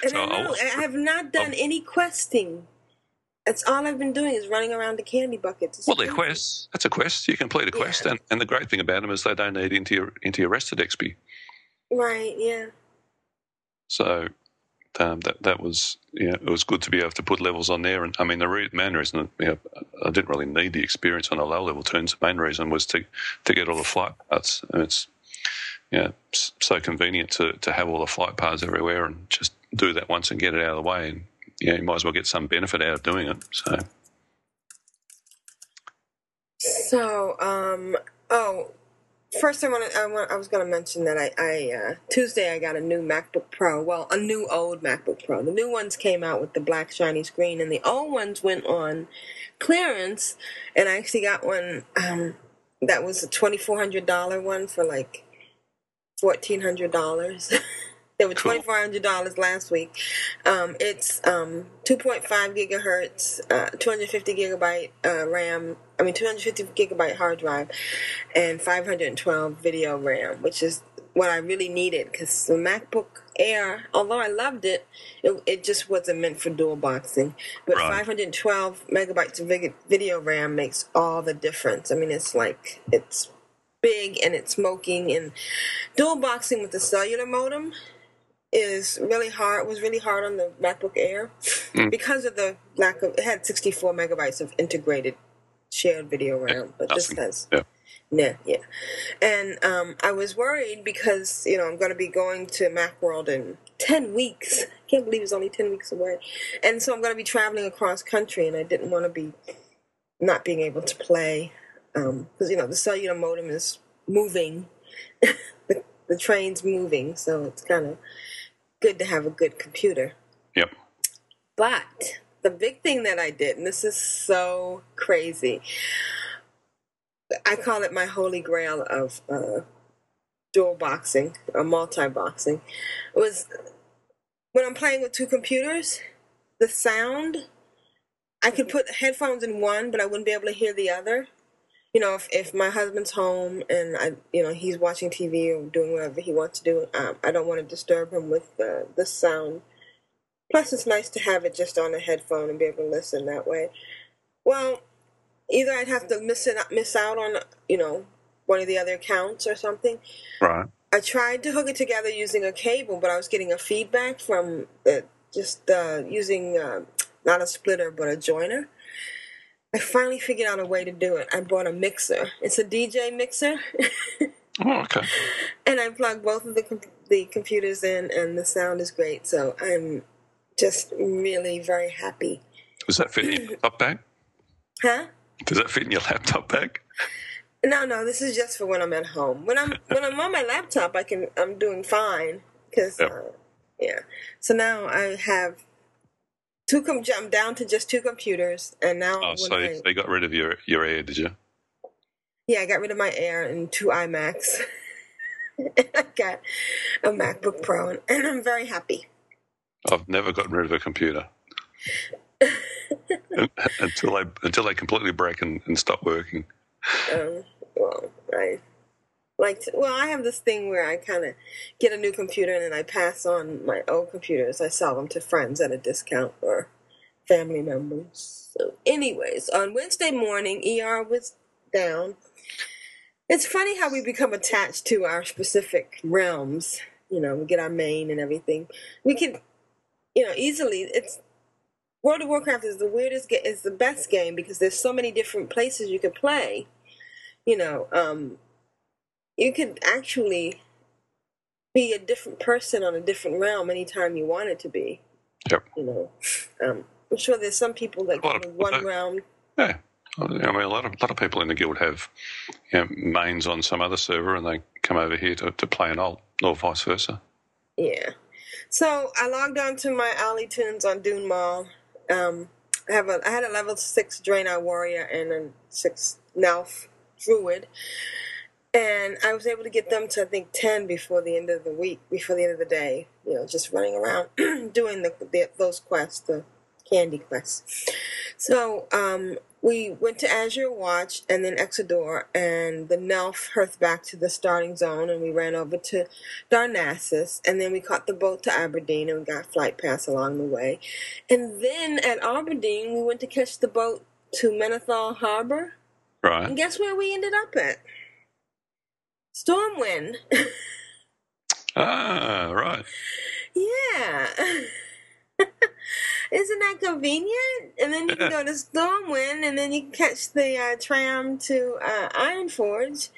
And So I know I'll- I have not done I'll- any questing. That's all I've been doing is running around the candy buckets. It's Well, they're quests. That's a quest. You complete a quest, Yeah. and, and the great thing about them is they don't need into your into your rested XP. Right, yeah. So um, that that was yeah, it was good to be able to put levels on there. And I mean, the re- main reason you know, I didn't really need the experience on the low level turns. The main reason was to to get all the flight paths, and it's yeah, s- so convenient to to have all the flight paths everywhere and just do that once and get it out of the way. And yeah, you might as well get some benefit out of doing it. So So, um, oh, first I want I, want, I was going to mention that I, I uh, Tuesday I got a new MacBook Pro. Well, a new old MacBook Pro. The new ones came out with the black shiny screen, and the old ones went on clearance. And I actually got one um, that was a twenty four hundred dollar one for like fourteen hundred dollars. [laughs] They were twenty four hundred dollars last week. Um, it's um, two point five gigahertz, uh, two hundred fifty gigabyte uh, RAM. I mean, two hundred fifty gigabyte hard drive, and five hundred and twelve video RAM, which is what I really needed because the MacBook Air, although I loved it, it, it just wasn't meant for dual boxing. But Right. 512 megabytes of video RAM makes all the difference. I mean, it's like it's big and it's smoking and dual boxing with the cellular modem is really hard was really hard on the MacBook Air because of the lack of it had 64 megabytes of integrated shared video RAM, but this nothing. has yeah, yeah, yeah. And um, I was worried because, you know, I'm going to be going to Macworld in 10 weeks. I can't believe it's only 10 weeks away. And so I'm going to be traveling across country, and I didn't want to be not being able to play. Because, you know, the cellular modem is moving, [laughs] the, the train's moving, so it's kind of good to have a good computer. yep. But the big thing that I did, and this is so crazy, I call it my holy grail of uh, dual boxing or multi boxing, was when I'm playing with two computers, the sound, I could put headphones in one, but I wouldn't be able to hear the other. You know, if, if my husband's home and I, you know, he's watching TV or doing whatever he wants to do, um, I don't want to disturb him with uh, the sound. Plus, it's nice to have it just on a headphone and be able to listen that way. Well, either I'd have to miss it, miss out on, you know, one of the other accounts or something. Right. I tried to hook it together using a cable, but I was getting a feedback from just uh, using uh, not a splitter but a joiner. I finally figured out a way to do it. I bought a mixer. It's a DJ mixer, Oh, okay. [laughs] and I plugged both of the com- the computers in, and the sound is great. So I'm just really very happy. Does that fit in your [clears throat] laptop bag? Huh? Does that fit in your laptop bag? No, no, this is just for when I'm at home. When I'm when I'm on my laptop, I can I'm doing fine because Yep. uh, Yeah. So now I have two. Com- I'm down to just two computers, and now Oh, so I, they got rid of your your air, did you? yeah, I got rid of my Air and two iMacs. [laughs] I got a MacBook Pro, and, and I'm very happy. I've never gotten rid of a computer [laughs] until they until they completely break and, and stop working. Um, well, I like to, well, I have this thing where I kind of get a new computer and then I pass on my old computers. I sell them to friends at a discount or family members. So, anyways, on Wednesday morning, ER was down. It's funny how we become attached to our specific realms. You know, we get our main and everything. We can, you know, easily. It's World of Warcraft is the weirdest. Ga- is the best game because there's so many different places you can play you know, um, you could actually be a different person on a different realm anytime you wanted to be. Yep. You know, um, I'm sure there's some people that go one do. realm. Yeah. I mean, a lot of a lot of people in the guild have you know, mains on some other server, and they come over here to, to play an alt, or vice versa. Yeah. So I logged on to my Ollie Tunes on Dunemaul. Um, I have a I had a level six Draenei warrior and a six Nelf druid, and I was able to get them to I think ten before the end of the week, before the end of the day. You know, just running around [clears throat] doing the, the those quests, the candy quests. So um, we went to Azure Watch and then Exodar, and the Nelf hearth back to the starting zone, and we ran over to Darnassus, and then we caught the boat to Auberdine, and we got flight pass along the way. And then at Auberdine, we went to catch the boat to Menethil Harbor, Right. and guess where we ended up at? Stormwind. Ah, right. Yeah. [laughs] Isn't that convenient? And then you can go to Stormwind, and then you can catch the uh, tram to uh, Ironforge.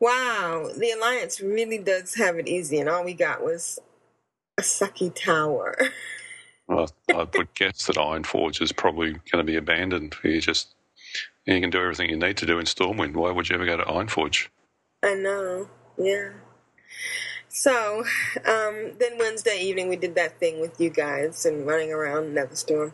Wow, the Alliance really does have it easy, and all we got was a sucky tower. Well, I [laughs] would guess that Ironforge is probably going to be abandoned. You just you can do everything you need to do in Stormwind. Why would you ever go to Ironforge? I know, yeah. So, um, then Wednesday evening we did that thing with you guys and running around Netherstorm.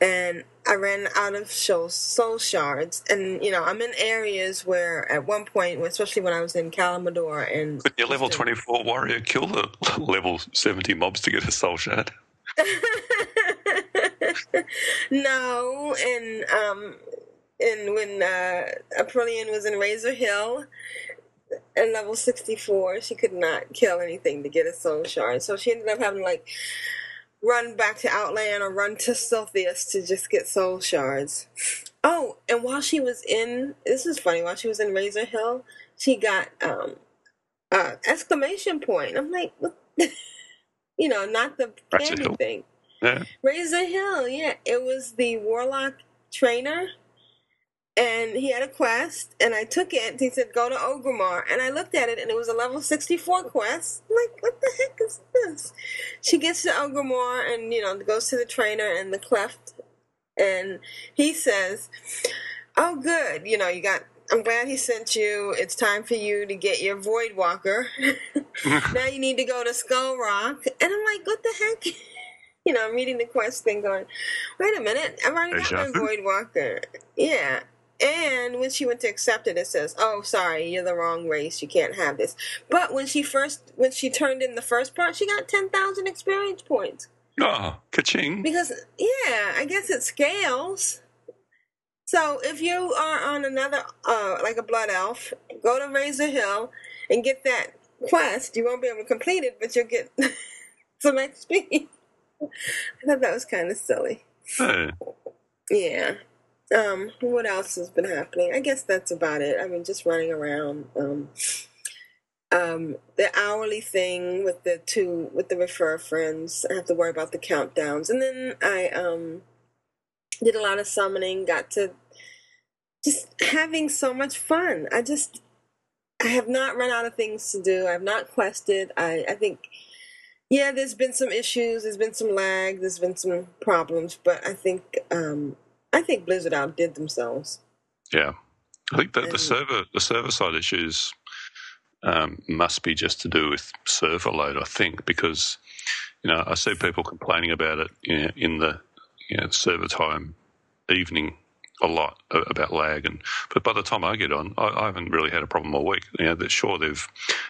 And I ran out of soul, soul shards. And, you know, I'm in areas where at one point, especially when I was in Kalimdor and... Could your level 24 warrior kill the [laughs] level 70 mobs to get a soul shard? [laughs] no, and um, and when uh, Aprillian was in Razor Hill at level sixty four, she could not kill anything to get a soul shard, so she ended up having to like run back to Outland or run to Silithus to just get soul shards. Oh, and while she was in, this is funny. While she was in Razor Hill, she got um, uh, exclamation point. I'm like, what? [laughs] you know, not the candy thing. Yeah. Razor Hill, yeah. It was the Warlock trainer. And he had a quest, and I took it. He said, go to Orgrimmar. And I looked at it, and it was a level 64 quest. I'm like, what the heck is this? She gets to Orgrimmar and, you know, goes to the trainer and the cleft. And he says, oh, good. You know, you got, I'm glad he sent you. It's time for you to get your Void Walker. [laughs] now you need to go to Skull Rock. And I'm like, what the heck? [laughs] you know, I'm reading the quest thing going, wait a minute, I've already got my. Void Walker. Yeah. And when she went to accept it, it says, oh, sorry, you're the wrong race. You can't have this. But when she first, when she turned in the first part, she got 10,000 experience points. Oh, ka-ching. Because, yeah, I guess it scales. So if you are on another, uh, like a blood elf, go to Razor Hill and get that quest. You won't be able to complete it, but you'll get [laughs] some XP. [laughs] I thought that was kind of silly. Yeah. Yeah. Um, what else has been happening? I guess that's about it. I mean, just running around. Um, um, the hourly thing with the two with the refer friends. I have to worry about the countdowns, and then I um did a lot of summoning. Got to just having so much fun. I just I have not run out of things to do. I have not quested. I I think yeah, there's been some issues. There's been some lag. There's been some problems, but I think um I think Blizzard outdid themselves. Yeah. I think that the server the server side issues um, must be just to do with server load, I think, because you know, I see people complaining about it you know, in the you know, server time evening a lot about lag, and but by the time I get on, I, I haven't really had a problem all week. You know, that sure they've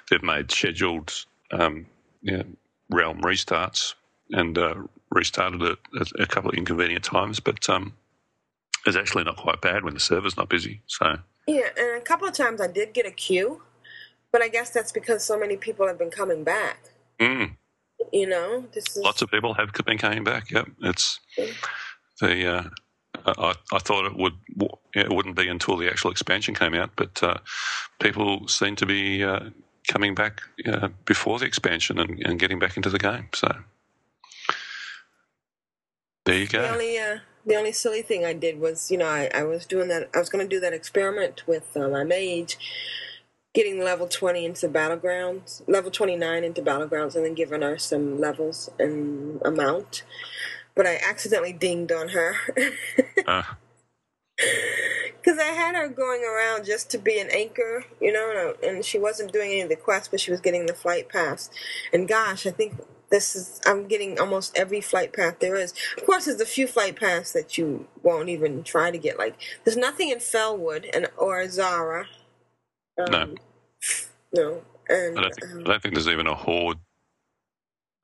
they've made scheduled um, you know, realm restarts and uh, restarted it a, a couple of inconvenient times, but um, it's actually not quite bad when the server's not busy. So Yeah, and a couple of times I did get a queue, but I guess that's because so many people have been coming back. mm, You know, this is lots of people have been coming back. Yep, it's the. Uh, I, I thought it would it wouldn't be until the actual expansion came out, but uh, people seem to be uh, coming back uh, before the expansion and, and getting back into the game. So there you go. uh, the only silly thing I did was you know I, I was doing that I was going to do that experiment with uh, my mage, getting level twenty into battlegrounds, level twenty nine into battlegrounds, and then giving her some levels and amount. But I accidentally dinged on her. [laughs] Uh, Because I had her going around just to be an anchor, you know, and, and she wasn't doing any of the quests, but she was getting the flight pass. And gosh, I think this is, I'm getting almost every flight path there is. Of course, there's a few flight paths that you won't even try to get. Like, there's nothing in Felwood and or Zara. Um, No. No. And, I don't think um, I don't think there's even a horde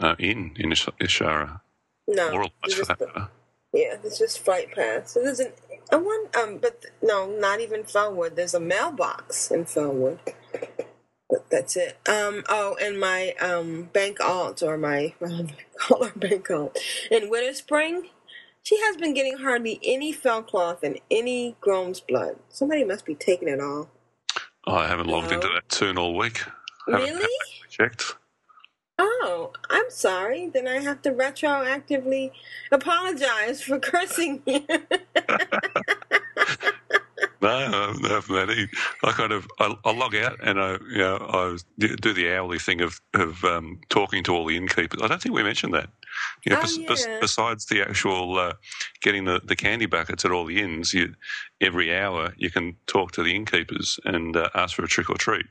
uh, in in Ish- Azshara no. or for that matter. Yeah, it's just flight paths. So there's an I want um, but th- no, not even Felwood. There's a mailbox in Felwood. But that's it. Um. Oh, and my um bank alt or my [laughs] call her bank alt in Winterspring. She has been getting hardly any felcloth and any Gromsblood. Somebody must be taking it all. I haven't logged into that tune all week. Haven't- Really? Checked. Oh, I'm sorry. Then I have to retroactively apologize for [laughs] cursing you. [laughs] No, I haven't had any. I kind of I, I log out and I you know I do the hourly thing of of um, talking to all the innkeepers. I don't think we mentioned that. You know, Oh, bes- bes- yeah. besides the actual uh, getting the, the candy buckets at all the inns, you every hour you can talk to the innkeepers and uh, ask for a trick or treat.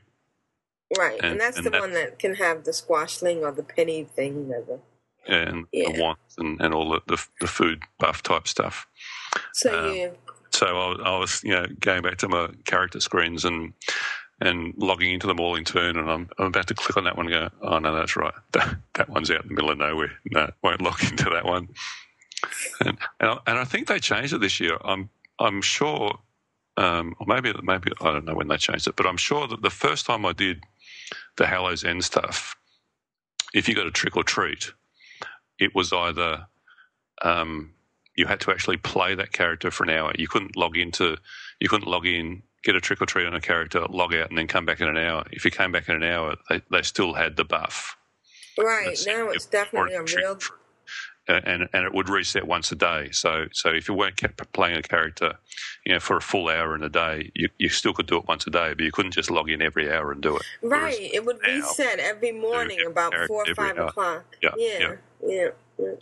Right, and, And- that's and the that- one that can have the squashling or the penny thing. The, And Yeah. the wants and, and all the, the the food buff type stuff. so Um, you, so I, I was, you know, going back to my character screens and and logging into them all in turn, and I'm, I'm about to click on that one and go, oh no, that's right, [laughs] that, that one's out in the middle of nowhere. No, won't log [laughs] into that one. And and I, and I think they changed it this year. I'm I'm sure, um, or maybe maybe I don't know when they changed it, but I'm sure that the first time I did the Hallow's End stuff, if you got a trick or treat, it was either um, you had to actually play that character for an hour. You couldn't log into, you couldn't log in, get a trick or treat on a character, log out, and then come back in an hour. If you came back in an hour, they, they still had the buff. right That's- now it's definitely a real. and and it would reset once a day. So so if you weren't kept playing a character, you know, for a full hour in a day, you, you still could do it once a day, but you couldn't just log in every hour and do it. Right, it would reset every morning every about four or five hour. o'clock. Yeah, yeah, yeah. yeah. yeah.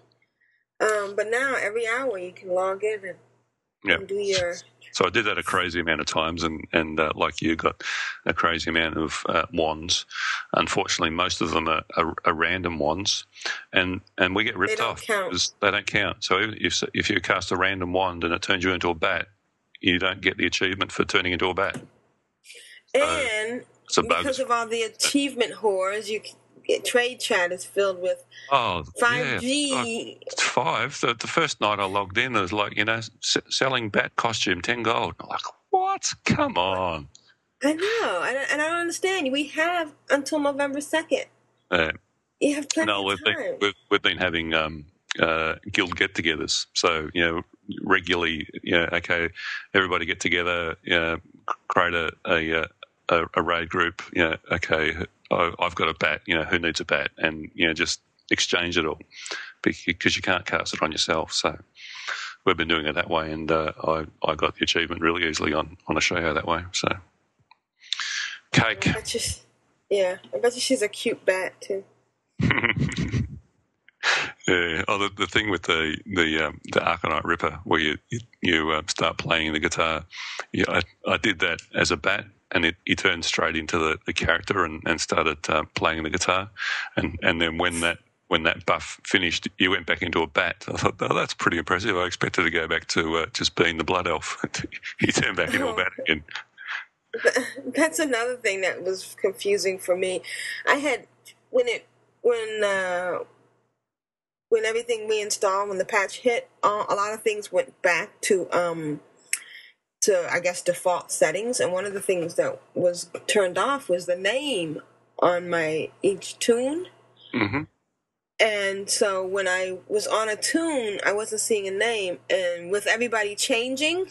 Um, but now every hour you can log in and, Yeah. and do your. So I did that a crazy amount of times, and and uh, like you, got a crazy amount of uh, wands. Unfortunately, most of them are, are, are random wands, and and we get ripped don't off count. because they don't count. So if if you cast a random wand and it turns you into a bat, you don't get the achievement for turning into a bat. And bug. because of all the achievement whores, you trade chat is filled with Oh, five G. Yeah. It's five. The, the first night I logged in, it was like, you know, s- selling bat costume, 10 gold. I'm like, what? Come on. I know, and I, and I don't understand. We have until November second. Yeah. You have plenty no, of we've time. been, we've, we've been having um, uh, guild get togethers. So, you know, regularly, you know, okay, everybody get together, you know, create a, a, a, a raid group. You know, okay, I, I've got a bat, you know, who needs a bat? And, you know, just exchange it all because you can't cast it on yourself. So, we've been doing it that way, and uh, I I got the achievement really easily on on Ashayo that way. So, cake. I you, yeah, I bet you she's a cute bat too. [laughs] Yeah. Oh, the, the thing with the the um, the Arcanite Ripper, where you you, you uh, start playing the guitar. Yeah, I, I did that as a bat, and it he turned straight into the, the character and, and started uh, playing the guitar, and and then when that when that buff finished, he went back into a bat. I thought, oh, that's pretty impressive. I expected to go back to uh, just being the blood elf. [laughs] he turned back into a bat again. [laughs] That's another thing that was confusing for me. I had when it when uh, when everything we installed when the patch hit, uh, a lot of things went back to um to I guess default settings, and one of the things that was turned off was the name on my each tune. hmm And so when I was on a tune, I wasn't seeing a name, and with everybody changing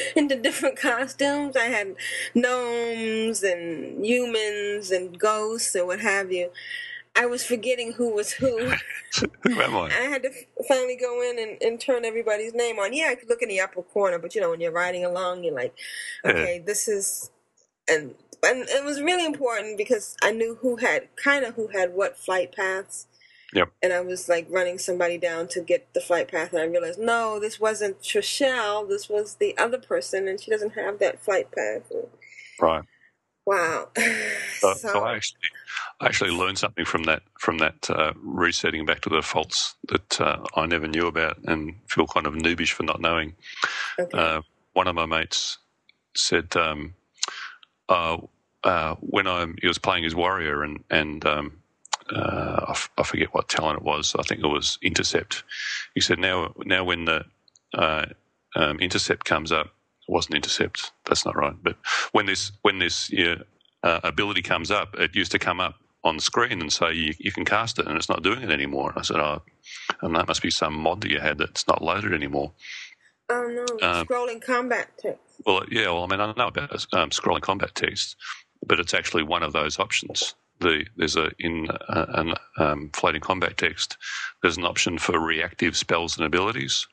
[laughs] into different costumes, I had gnomes and humans and ghosts and what have you. I was forgetting who was who. Who am I? I had to finally go in and, and turn everybody's name on. Yeah, I could look in the upper corner, but you know, when you're riding along, you're like, Yeah. okay, this is, and and it was really important because I knew who had kind of who had what flight paths. Yep. And I was like running somebody down to get the flight path, and I realized no, this wasn't Trishelle. This was the other person, and she doesn't have that flight path. Right. Wow. [laughs] So, So- so I actually, I actually learned something from that from that uh, resetting back to the defaults that uh, I never knew about and feel kind of noobish for not knowing. okay. Uh, one of my mates said um, uh, uh, when I he was playing his warrior and and um, uh, I, f- I forget what talent it was. I think it was intercept. He said now now when the uh, um, intercept comes up, it wasn't intercept. That's not right. But when this when this yeah, uh, ability comes up, it used to come up on the screen and say you, you can cast it, and it's not doing it anymore. And I said, oh, and that must be some mod that you had that's not loaded anymore. oh no, um, scrolling combat text. Well, yeah. Well, I mean, I know about um, scrolling combat text, but it's actually one of those options. The there's a in uh, an um, floating combat text. There's an option for reactive spells and abilities.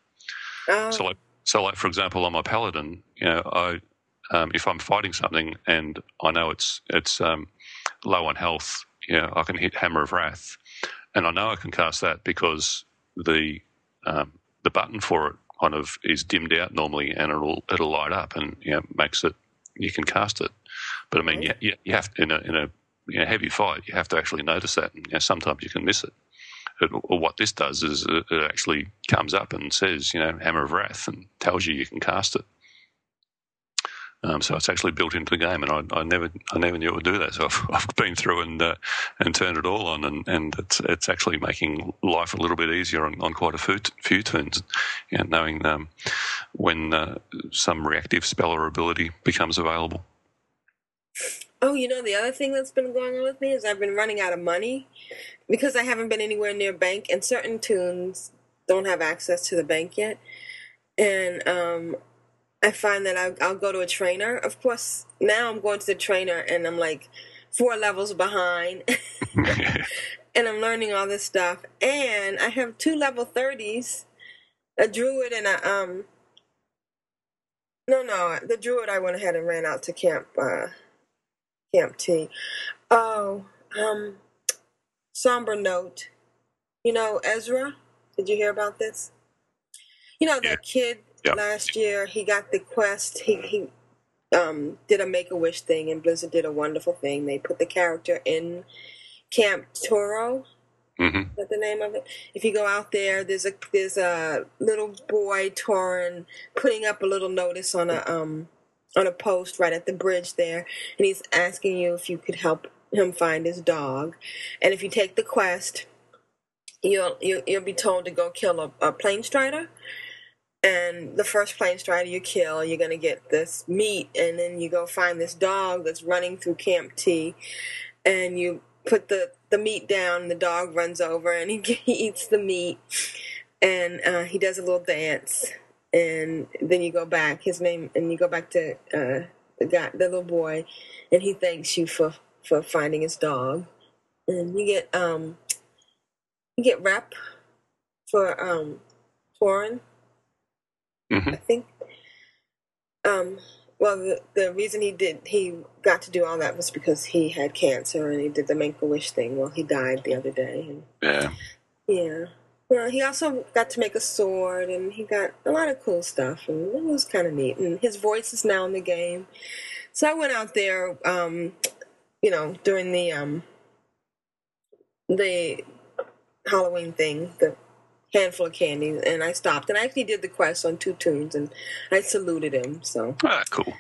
Oh, So, like, so like for example, on my paladin, you know, I um, if I'm fighting something and I know it's it's um, low on health, you know, I can hit Hammer of Wrath, and I know I can cast that because the um, the button for it kind of is dimmed out normally, and it'll it'll light up and you know makes it you can cast it. But I mean, you, you, you have in a in a you know, heavy fight, you have to actually notice that, and you know, sometimes you can miss it. But what this does is it it actually comes up and says, you know, Hammer of Wrath, and tells you you can cast it. Um, so it's actually built into the game, and I, I never, I never knew it would do that. So I've, [laughs] I've been through and uh, and turned it all on, and, and it's it's actually making life a little bit easier on, on quite a few, few turns. You know, knowing um, when uh, some reactive spell or ability becomes available. Oh, you know, the other thing that's been going on with me is I've been running out of money because I haven't been anywhere near bank, and certain tunes don't have access to the bank yet. And um, I find that I, I'll go to a trainer. Of course, now I'm going to the trainer, and I'm like four levels behind, [laughs] and I'm learning all this stuff. And I have two level thirties, a druid and a um. No, no, the druid I went ahead and ran out to camp. Uh, Camp T. Oh, um, somber note. You know, Ezra, did you hear about this? You know, that Yeah. kid Yeah. last year, he got the quest. He, he um, did a make a wish thing, and Blizzard did a wonderful thing. They put the character in Camp Toro. hmm Is that the name of it? If you go out there, there's a there's a little boy Tauren putting up a little notice on a um on a post right at the bridge there, and he's asking you if you could help him find his dog, and if you take the quest, you'll you'll, you'll be told to go kill a, a plainstrider. And the first plainstrider you kill, you're gonna get this meat, and then you go find this dog that's running through Camp T, and you put the the meat down. The dog runs over, and he, [laughs] he eats the meat, and uh, he does a little dance, and then you go back. His name, and you go back to uh, the guy, the little boy, and he thanks you for for finding his dog, and you get um you get rep for um foreign. Hmm I think. Um, well, the, the reason he did he got to do all that was because he had cancer and he did the Make a Wish thing. Well, he died the other day, and Yeah. yeah. Well, he also got to make a sword, and he got a lot of cool stuff, and it was kind of neat. And his voice is now in the game, so I went out there, um, you know, during the um, the Halloween thing, the handful of candies, and I stopped. And I actually did the quest on two tunes, and I saluted him. So Ah, cool.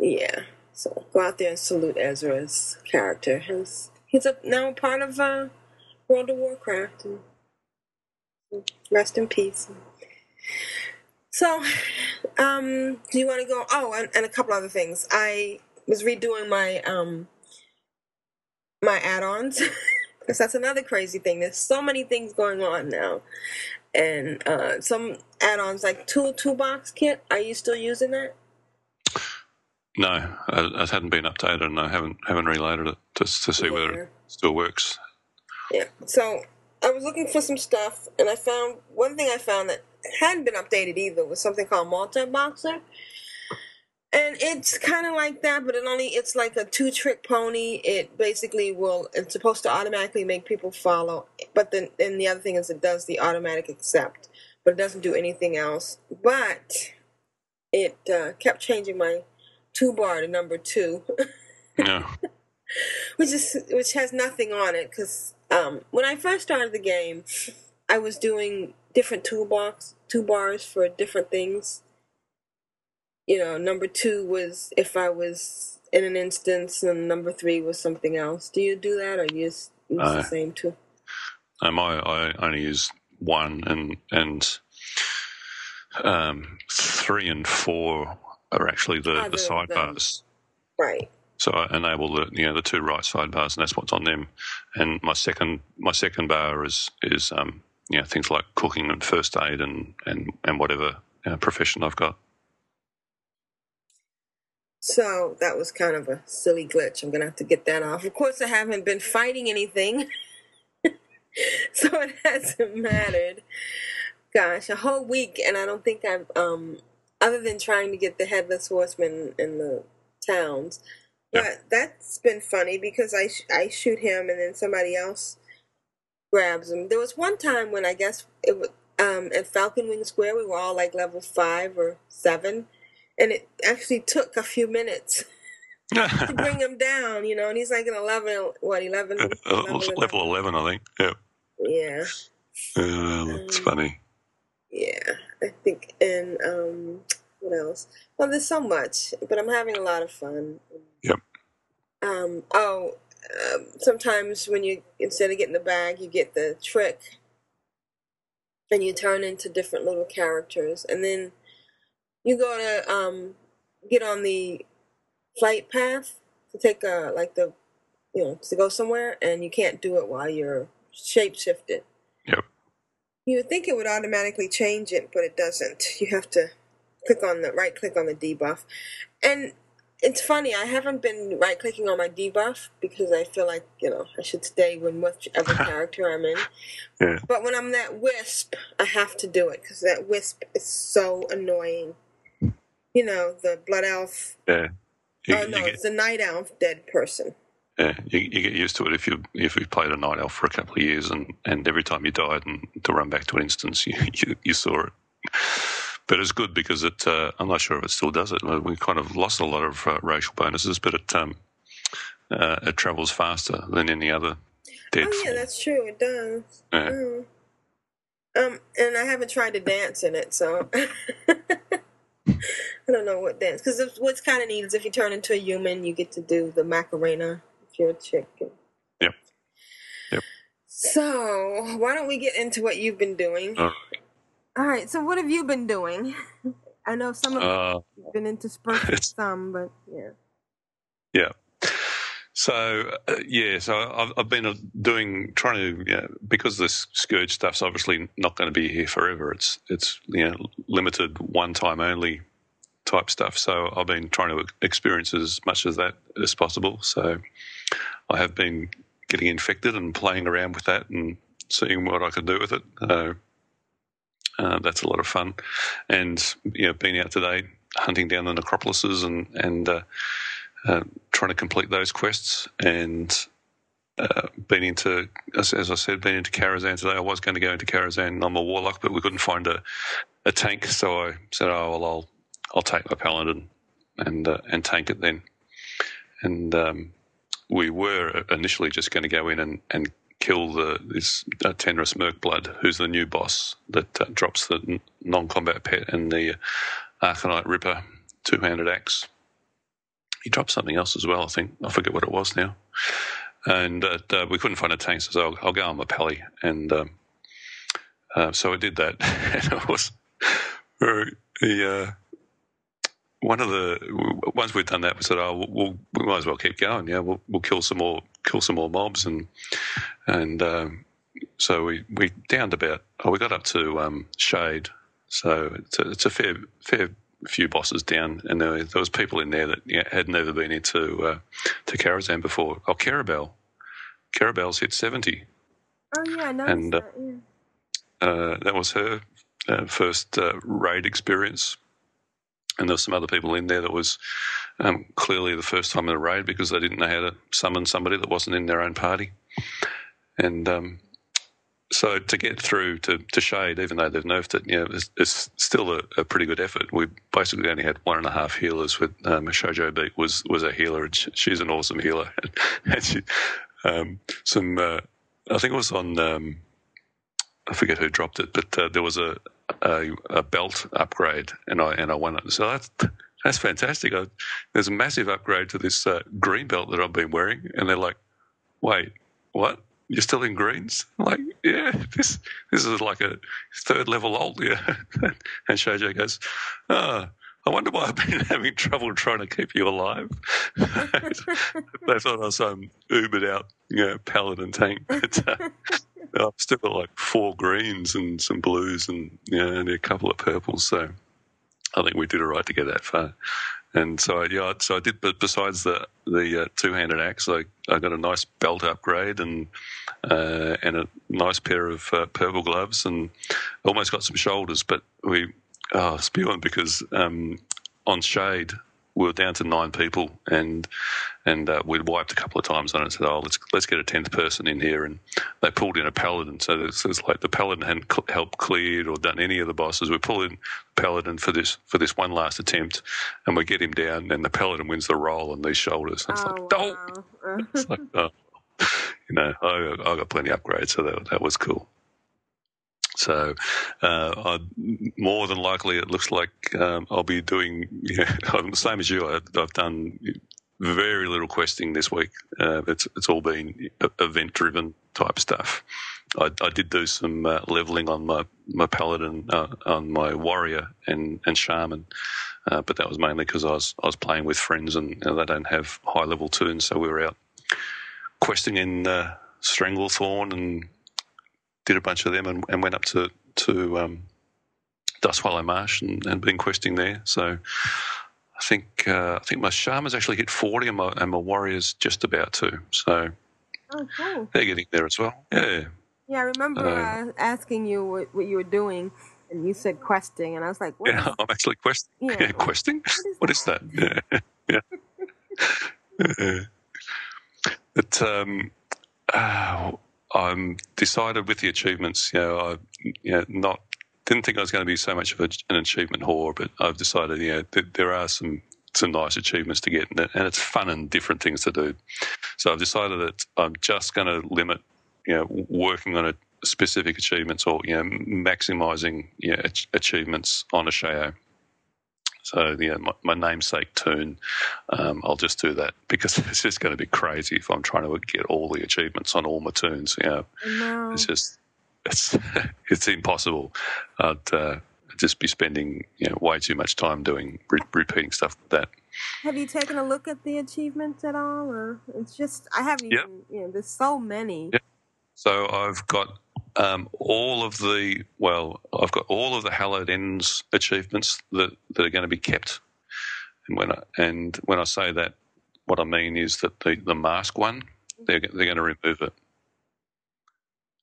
yeah, so go out there and salute Ezra's character. He's he's a, now a part of uh, World of Warcraft. And rest in peace. So, um, do you want to go? Oh, and, and a couple other things. I was redoing my um my add-ons [laughs] because that's another crazy thing. There's so many things going on now, and uh, some add-ons like Tool Toolbox Kit. Are you still using that? No, it, it hadn't been updated, and I haven't haven't reloaded it just to see whether it still works. Yeah. So I was looking for some stuff, and I found one thing I found that hadn't been updated either was something called Multi Boxer. And it's kind of like that, but it only it's like a two trick pony. It basically will it's supposed to automatically make people follow, but then and the other thing is it does the automatic accept, but it doesn't do anything else. But it uh, kept changing my two bar to number two. Yeah, [laughs] which is which has nothing on it because um, when I first started the game, I was doing different toolbox two bars for different things. You know, number two was if I was in an instance, and number three was something else. Do you do that, or you use Uh, the same two? um, I, I only use one, and and um, three and four are actually the, Other the sidebars. Right. So I enable the you know the two right sidebars, and that's what's on them. And my second my second bar is is um, you know things like cooking and first aid and and and whatever uh, profession I've got. So that was kind of a silly glitch. I'm gonna have to get that off. Of course, I haven't been fighting anything, [laughs] so it hasn't mattered. Gosh, a whole week, and I don't think I've, um, other than trying to get the headless horseman in the towns. Yeah. But that's been funny because I sh- I shoot him, and then somebody else grabs him. There was one time when I guess it was um, at Falconwing Square. We were all like level five or seven, and it actually took a few minutes to [laughs] bring him down, you know, and he's like an 11, what, 11? Uh, level eleven, I think. Yeah, Yeah, uh, it's funny. yeah, I think, and um, what else? Well, there's so much, but I'm having a lot of fun. Yep. Um, oh, um, sometimes when you, instead of getting the bag, you get the trick, and you turn into different little characters, and then you go to um, get on the flight path to take a like the you know to go somewhere, and you can't do it while you're shape shifted. Yep. You would think it would automatically change it, but it doesn't. You have to click on the right click on the debuff, and it's funny. I haven't been right clicking on my debuff because I feel like you know I should stay with whichever [laughs] character I'm in. Yeah. But when I'm that wisp, I have to do it because that wisp is so annoying. You know the blood elf. Yeah. You, oh no, get, it's the night elf dead person. yeah, you, you get used to it if you if you've played a night elf for a couple of years, and, and every time you died and to run back to an instance, you, [laughs] you, you saw it. But it's good because it. Uh, I'm not sure if it still does it. We kind of lost a lot of uh, racial bonuses, but it um, uh, it travels faster than any other dead. Oh yeah, form. that's true. It does. Yeah. Mm. Um, and I haven't tried to dance in it, so [laughs] I don't know what dance. Because what's kind of neat is if you turn into a human, you get to do the Macarena if you're a chicken. Yep. Yep. So why don't we get into what you've been doing? All All right. So what have you been doing? [laughs] I know some of Uh, you've been into spurts [laughs] some, but yeah. Yeah. So uh, yeah, so I've, I've been uh, doing trying to you know, because this scourge stuff's obviously not going to be here forever. It's it's you know limited one time only type stuff. So I've been trying to experience as much of that as possible. So I have been getting infected and playing around with that and seeing what I could do with it. Uh, uh, that's a lot of fun, and you know, being out today hunting down the necropolises and and uh, uh, trying to complete those quests and uh, been into, as, as I said, been into Karazhan today. I was going to go into Karazhan. I'm a warlock, but we couldn't find a, a tank, so I said, "Oh well, I'll I'll take my paladin and uh, and tank it then." And um, we were initially just going to go in and, and kill the this uh, Tenris Mirkblood, who's the new boss that uh, drops the n- non-combat pet and the Arcanite Ripper two-handed axe. He dropped something else as well, I think. I forget what it was now. And uh, uh, we couldn't find a tank, so I'll, I'll go on my pally. And um, uh, so I did that, [laughs] and it was very, the uh, one of the once we'd done that, we said, "Oh, we'll, we might as well keep going. Yeah, we'll, we'll kill some more, kill some more mobs." And and um, so we we downed about. Oh, we got up to um, Shade. So it's a, it's a fair fair few bosses down, and there, there was people in there that yeah, had never been into uh, to Karazhan before. Oh, Carabel, Carabel's hit seventy. Oh yeah, I noticed And, uh, that. Yeah. Uh, that was her uh, first uh, raid experience. And there were some other people in there that was um, clearly the first time in a raid because they didn't know how to summon somebody that wasn't in their own party. And um, so to get through to, to Shade, even though they've nerfed it, you know, it's, it's still a, a pretty good effort. We basically only had one and a half healers. With um, Shoujo Beat was was a healer, and she, she's an awesome healer. [laughs] and she, um, some, uh, I think it was on. Um, I forget who dropped it, but uh, there was a, a a belt upgrade, and I and I won it. So that's that's fantastic. I, there's a massive upgrade to this uh, green belt that I've been wearing, and they're like, "Wait, what? You're still in greens?" Like, yeah, this this is like a third level alt, yeah. [laughs] and Shoujo goes, "Ah." I wonder why I've been [laughs] having trouble trying to keep you alive. [laughs] they thought I was some ubered out, you know, paladin tank. But, uh, I've still got like four greens and some blues and know, and a couple of purples. So I think we did all right to get that far. And so yeah, so I did. But besides the the uh, two handed axe, I, I got a nice belt upgrade and uh, and a nice pair of uh, purple gloves and almost got some shoulders. But we oh, spewing because um, on shade we were down to nine people and and uh, we'd wiped a couple of times on it and said, oh, let's let's get a tenth person in here. And they pulled in a paladin. So it's, it's like the paladin hadn't cl- helped cleared or done any of the bosses. We pull in paladin for this for this one last attempt, and we get him down, and the paladin wins the roll on these shoulders. And it's Oh, like, oh, wow. Uh, it's like, oh. [laughs] you know, I, I got plenty of upgrades, so that that was cool. So, uh, I, more than likely, it looks like um, I'll be doing [laughs] I'm the same as you. I've, I've done very little questing this week. Uh, it's it's all been event driven type stuff. I, I did do some uh, leveling on my my paladin, uh, on my warrior and and shaman, uh, but that was mainly because I was I was playing with friends and you know, they don't have high level toons, so we were out questing in uh, Stranglethorn and did a bunch of them and, and went up to to um, Marsh and, and been questing there. So I think uh, I think my shaman's actually hit forty and my and my warrior's just about to. So oh, cool. they're getting there as well. Yeah. Yeah, I remember Uh, asking you what, what you were doing, and you said questing, and I was like, what? Yeah, I'm actually questing. Yeah. Yeah, [laughs] questing. What is that? Yeah, [laughs] yeah. [laughs] yeah. But um, uh, I'm decided with the achievements. You know, I you know, not didn't think I was going to be so much of a, an achievement whore, but I've decided you know that there are some some nice achievements to get, and, and it's fun and different things to do. So I've decided that I'm just going to limit, you know, working on a specific achievements or you know maximizing you know, ach- achievements on a show. So yeah, my, my namesake tune, um, I'll just do that because [laughs] it's just going to be crazy if I'm trying to get all the achievements on all my toons. You know, No. it's just it's [laughs] it's impossible. I'd uh, just be spending you know way too much time doing re- repeating stuff like that. Have you taken a look at the achievements at all, or it's just I haven't Yep. even. You know, there's so many. Yep. So I've got um, all of the well, I've got all of the Hallow's End achievements that, that are going to be kept. And when I, and when I say that, what I mean is that the, the mask one, they're they're going to remove it.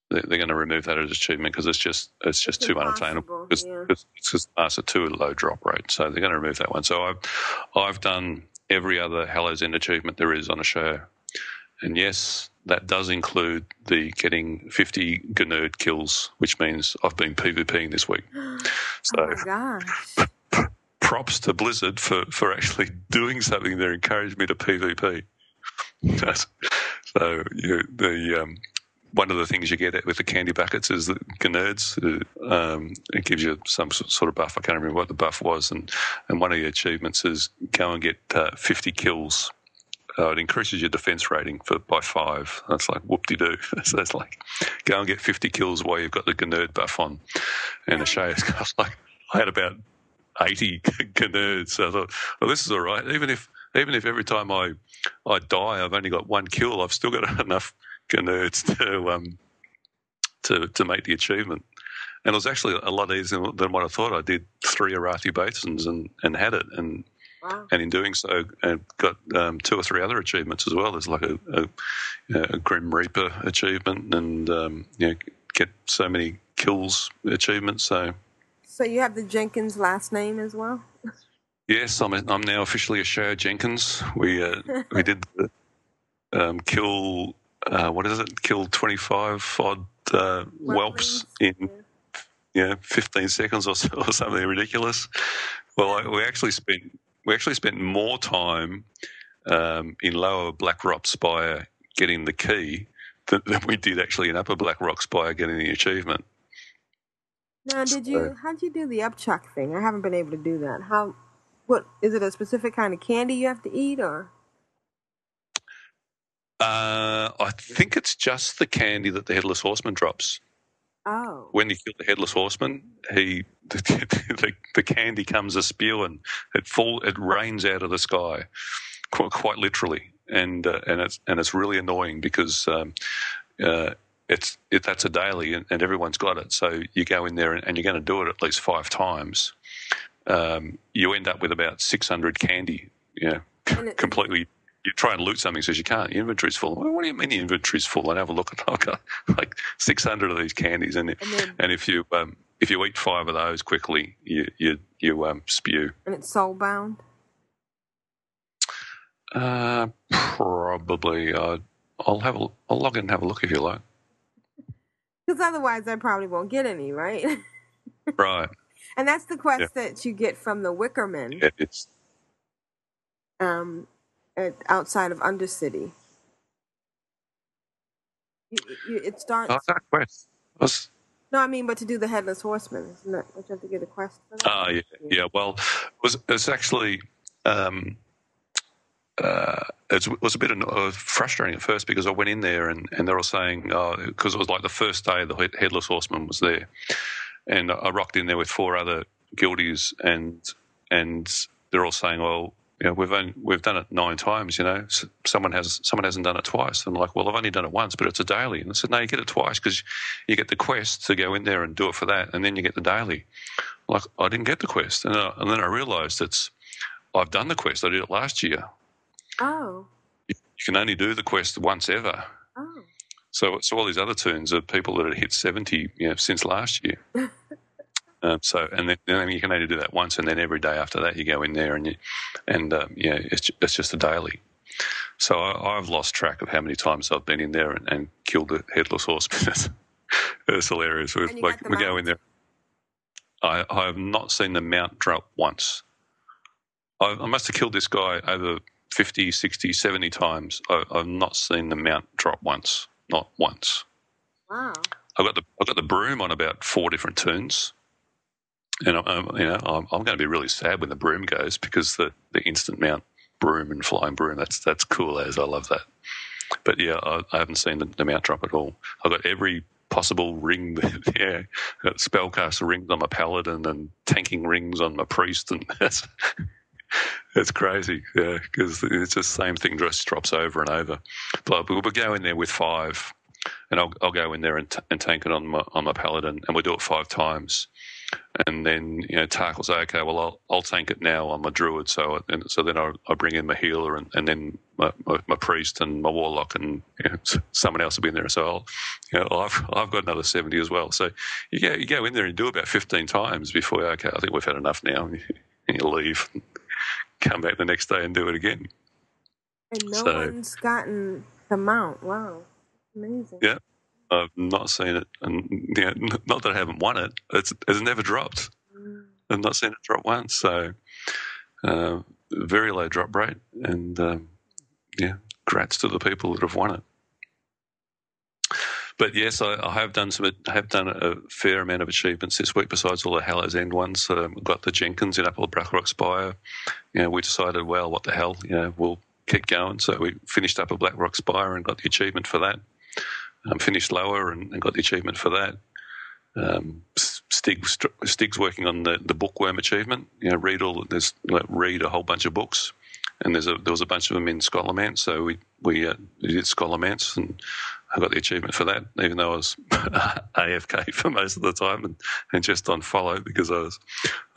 They're, they're going to remove that as achievement because it's just it's just It's too unattainable. Because yeah. it's because mask are too low drop rate, so they're going to remove that one. So I've I've done every other Hallow's End achievement there is on a show. And yes, that does include the getting 50 Gnerd kills, which means I've been PvPing this week. [gasps] So Oh my gosh. props to Blizzard for, for actually [laughs] doing something that encouraged me to PvP. so you know, the um, one of the things you get with the candy buckets is the Gnerds. Um, it gives you some sort of buff. I can't remember what the buff was, and and one of the achievements is go and get uh, 50 kills. Uh, it increases your defense rating for by five. That's like whoop de doo. [laughs] so it's like go and get 50 kills while you've got the Gnerd buff on. And Ashay's got like I had about 80 [laughs] Gnerds. So I thought, well, this is all right. Even if even if every time I I die, I've only got one kill. I've still got [laughs] enough nerds to um, to to make the achievement. And it was actually a lot easier than what I thought. I did three Arathi Basins and, and had it, and wow. and in doing so, and got um, two or three other achievements as well. There's like a, a, a Grim Reaper achievement, and um, you know, get so many kills achievements. So, so you have the Jenkins last name as well. Yes, I'm. A, I'm now officially Ashayo Jenkins. We uh, [laughs] we did the, um, kill uh, what is it? Killed 25 odd uh, whelps in yeah 15 seconds or, so, [laughs] or something ridiculous. Well, I, we actually spent we actually spent more time um, in Lower Blackrock Spire getting the key than, than, we did actually in Upper Blackrock Spire getting the achievement. Now, did you how did you do the upchuck thing? I haven't been able to do that. How? What is it? A specific kind of candy you have to eat, or? Uh, I think it's just the candy that the headless horseman drops. Oh. When you kill the headless horseman, he [laughs] the, the, the candy comes a spewing. It fall it rains out of the sky, quite, quite literally, and uh, and it's and it's really annoying because um, uh, it's it, that's a daily and, and, everyone's got it. So you go in there and, and you're going to do it at least five times. Um, you end up with about six hundred candy. Yeah, completely you try and loot something, says you can't. Your inventory's full. Well, what do you mean the inventory's full? And have a look at [laughs] I've got like six hundred of these candies, and and, then, and if you um, if you eat five of those quickly, you you you um, spew. And it's soul bound. Uh, probably. Uh, I'll have a, I'll log in and have a look if you like. Because otherwise, I probably won't get any, right? [laughs] right. And that's the quest yeah. that you get from the Wickerman. Yeah, it's. Um, outside of Undercity. You, you, it starts. Oh, that quest. Was... No, I mean, but to do the headless horseman, isn't that? Don't you have to get a quest for that? Oh, yeah, yeah. Well, it was it's actually um, uh, it was a bit uh, frustrating at first because I went in there and, and they're all saying because oh, it was like the first day the headless horseman was there, and I rocked in there with four other guildies and and they're all saying, well, you know, we've only, we've done it nine times. You know, someone has someone hasn't done it twice. And I'm like, well, I've only done it once, but it's a daily. And I said, no, you get it twice because you get the quest to go in there and do it for that, and then you get the daily. Like, I didn't get the quest, and, uh, and then I realised it's I've done the quest. I did it last year. Oh. You, you can only do the quest once ever. Oh. So, so all these other toons are people that had hit seventy, you know, since last year. [laughs] Um, so, and then, then, you can only do that once, and then every day after that, you go in there and you, and uh, yeah, it's it's just a daily. So I, have lost track of how many times I've been in there and, and killed the headless horseman. [laughs] it's hilarious. like we go in there. I, I have not seen the mount drop once. I, I, must have killed this guy over 50, 60, 70 times. I, have not seen the mount drop once. Not once. Wow. I got the I got the broom on about four different toons and um, you know, I'm, I'm, going to be really sad when the broom goes because the, the instant mount broom and flying broom that's that's cool as I love that. But yeah, I, I haven't seen the, the, mount drop at all. I've got every possible ring. [laughs] yeah, got spellcaster rings on my paladin and tanking rings on my priest, and [laughs] that's that's crazy. Yeah, because it's the same thing just drops over and over. But we'll go in there with five, and I'll I'll go in there and, t- and tank it on my on my paladin, and we'll do it five times and then you know Tark will say, okay, well I'll, I'll tank it now I'm a druid. So and so then I, I bring in my healer and, and then my, my, my, priest and my warlock and you know, someone else will be in there. So I'll, you know, I've I've got another seventy as well. So you go you go in there and do about fifteen times before okay, I think we've had enough now. And [laughs] you leave, come back the next day and do it again. And no so, one's gotten the mount. Wow, amazing. Yeah. I've not seen it, and yeah, not that I haven't won it. It's it's never dropped. I've not seen it drop once. So uh, very low drop rate, and um, yeah, grats to the people that have won it. but yes, I, I have done some. I have done a fair amount of achievements this week. Besides all the Hallow's End ones, um, got the Jenkins in Upper Blackrock Spire. You know, we decided, well, what the hell? You know, we'll keep going. So we finished up a Blackrock Spire and got the achievement for that. Um, finished lower and, and got the achievement for that. Um, Stig, Stig's working on the, the bookworm achievement. You know, read all there's like, read a whole bunch of books, and there's a there was a bunch of them in Scholomance. So we we, uh, we did Scholomance, and I got the achievement for that, even though I was [laughs] AFK for most of the time and, and just on follow because I was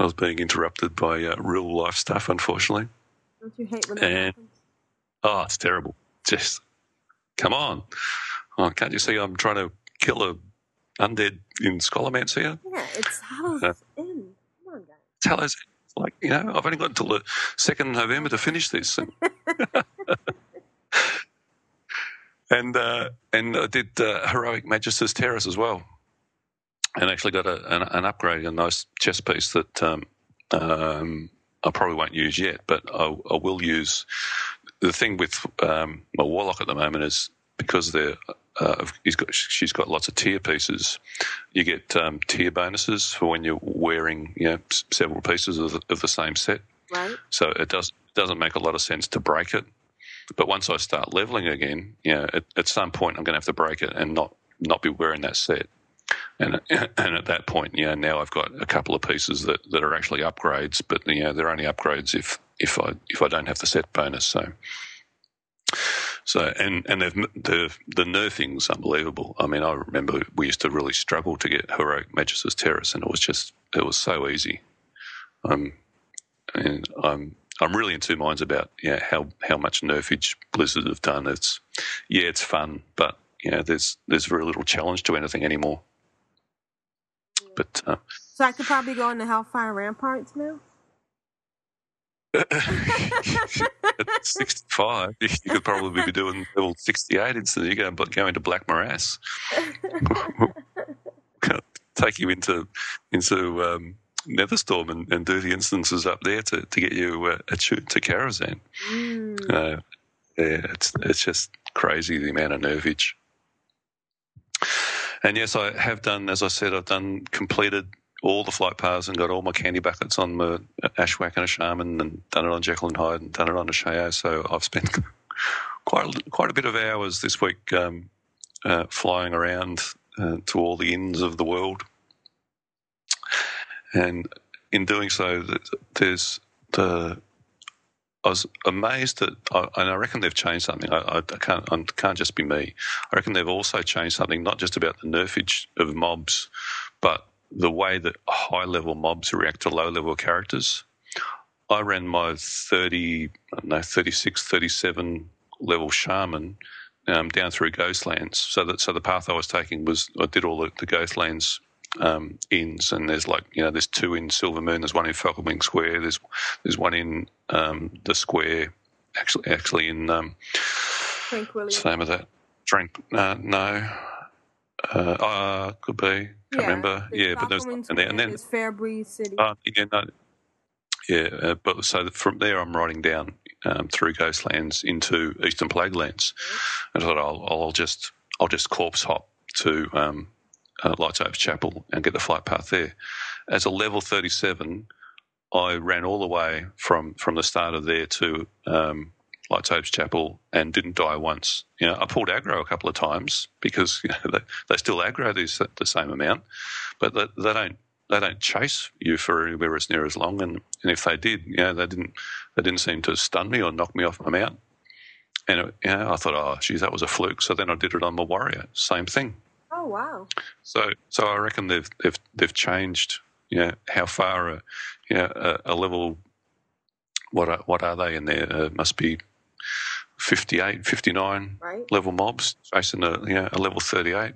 I was being interrupted by uh, real life stuff, unfortunately. Don't you hate when that And- happens? Oh, it's terrible. Just come on. Oh, can't you see I'm trying to kill a undead in Scholomance here? Yeah, it's Hallow's Uh, End. Come on, guys. Tell us, like, you know, I've only got until the 2nd of November to finish this. And, [laughs] and, uh, and I did uh, Heroic Magister's Terrace as well. And actually got a, an, an upgrade, a nice chess piece that um, um, I probably won't use yet, but I, I will use. The thing with um, my Warlock at the moment is because they're uh, he's got, she's got lots of tier pieces. You get um, tier bonuses for when you're wearing you know, s- several pieces of the, of the same set. Right? So it does doesn't make a lot of sense to break it. But once I start leveling again, you know, at, at some point I'm going to have to break it and not not be wearing that set. And [coughs] and at that point, you know, now I've got a couple of pieces that, that are actually upgrades, but you know, they're only upgrades if if I if I don't have the set bonus. So so and and they've, the the nerfing's unbelievable. I mean, I remember we used to really struggle to get heroic Magis's Terrace, and it was just it was so easy. Um, and I'm I'm really in two minds about yeah how how much nerfage Blizzard have done. It's yeah, it's fun, but you know, there's there's very little challenge to anything anymore. But uh, So I could probably go into Hellfire Ramparts now? At 65, you could probably be doing level 68 instead. You go go into Black Morass. [laughs] take you into into um, Netherstorm and, and do the instances up there to, to get you uh, attuned to Karazhan. Mm. Uh, yeah, it's it's just crazy the amount of nerfage. And yes, I have done, as I said, I've done completed all the flight paths and got all my candy buckets on the Ashwak and a Shaman and done it on Jekyll and Hyde and done it on Ashayo. So I've spent [laughs] quite a, quite a bit of hours this week um, uh, flying around uh, to all the inns of the world. And in doing so, there's the I was amazed that, and I reckon they've changed something. I, I can't, I can't just be me. I reckon they've also changed something, not just about the nerfage of mobs, but the way that high level mobs react to low level characters. I ran my 30, I don't know, 36, 37 level shaman um, down through Ghostlands. So that so the path I was taking was I did all the, the Ghostlands um, inns, and there's like you know there's two in Silvermoon, there's one in Falconwing Square, there's there's one in um, the square, actually actually in um, what's the name of that? Drink? Uh, no. Uh, uh, could be. Can't remember. Yeah, but there's and then, and then Fairbreeze City. uh, yeah, no, yeah, uh, but so from there I'm riding down um, through Ghostlands into Eastern Plaguelands, and I thought I'll, I'll just I'll just corpse hop to um, uh, Light's Hope Chapel and get the flight path there. As a level 37, I ran all the way from from the start of there to um, Light's Hope Chapel and didn't die once. You know, I pulled aggro a couple of times because [laughs] you know, they, they still aggro these the same amount, but they, they don't they don't chase you for anywhere as near as long. And, and if they did, you know, they didn't they didn't seem to stun me or knock me off my mount. And it, you know, I thought, oh, geez, that was a fluke. So then I did it on my warrior, same thing. oh, wow. So so I reckon they've they've they've changed. You know, how far a you know, a, a level. What are, what are they in there? Uh, must be 58, 59 Right? level mobs facing a you know, a level 38.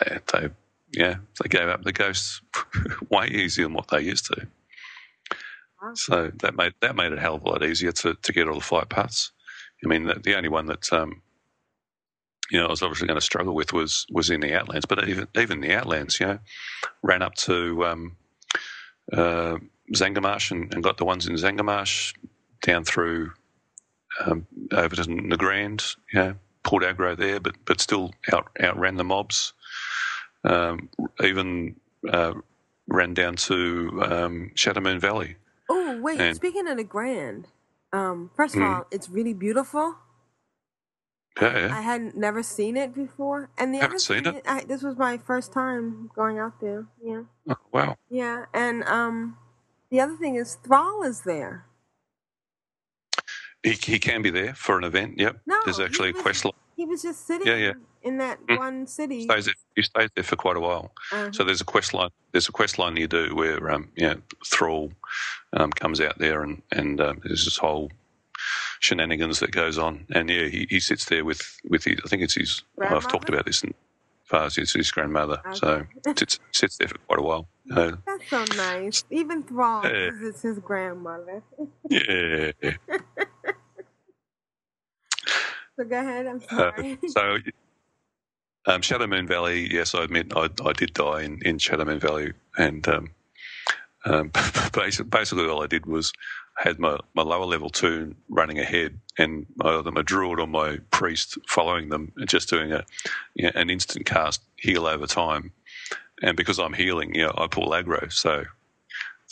They, they yeah they gave up the ghosts [laughs] way easier than what they used to. Wow. So that made that made it a hell of a lot easier to, to get all the flight paths. I mean, the, the only one that um, you know I was obviously going to struggle with was was in the Outlands, but even even the Outlands, you know, ran up to um, uh, Zangarmarsh and, and got the ones in Zangarmarsh down through um, over to Nagrand, you know, pulled aggro there, but but still out outran the mobs. Um, even uh, ran down to um, Shadowmoon Valley. Oh wait, And- speaking of the Grand, um, first of Mm. all, it's really beautiful. Yeah, yeah. I hadn't never seen it before, and the Haven't seen it? I, this was my first time going out there. Yeah, Oh, wow. yeah, and um, the other thing is Thrall is there. He, he can be there for an event. Yep. No, There's he actually a quest line. He was just sitting Yeah, yeah. in that Mm. one city. He stays there, he stays there for quite a while. Uh, So there's a quest line. There's a quest line you do where um, know, Thrall um, comes out there and and um, there's this whole shenanigans that goes on. And yeah, he, he sits there with with his. I think it's his. I've talked about this in far as it's his grandmother. So Okay. sits sits there for quite a while. [laughs] Uh, That's so nice. Even Thrall, Yeah. it's his grandmother. yeah. [laughs] So go ahead. I'm Uh, [laughs] so. Um, Shadowmoon Valley, yes, I admit I, I did die in, in Shadowmoon Valley, and um, um, [laughs] basically, basically all I did was had my, my lower level two running ahead, and my, my druid or my priest following them, and just doing a you know, an instant cast heal over time. And because I'm healing, you know, I pull aggro, so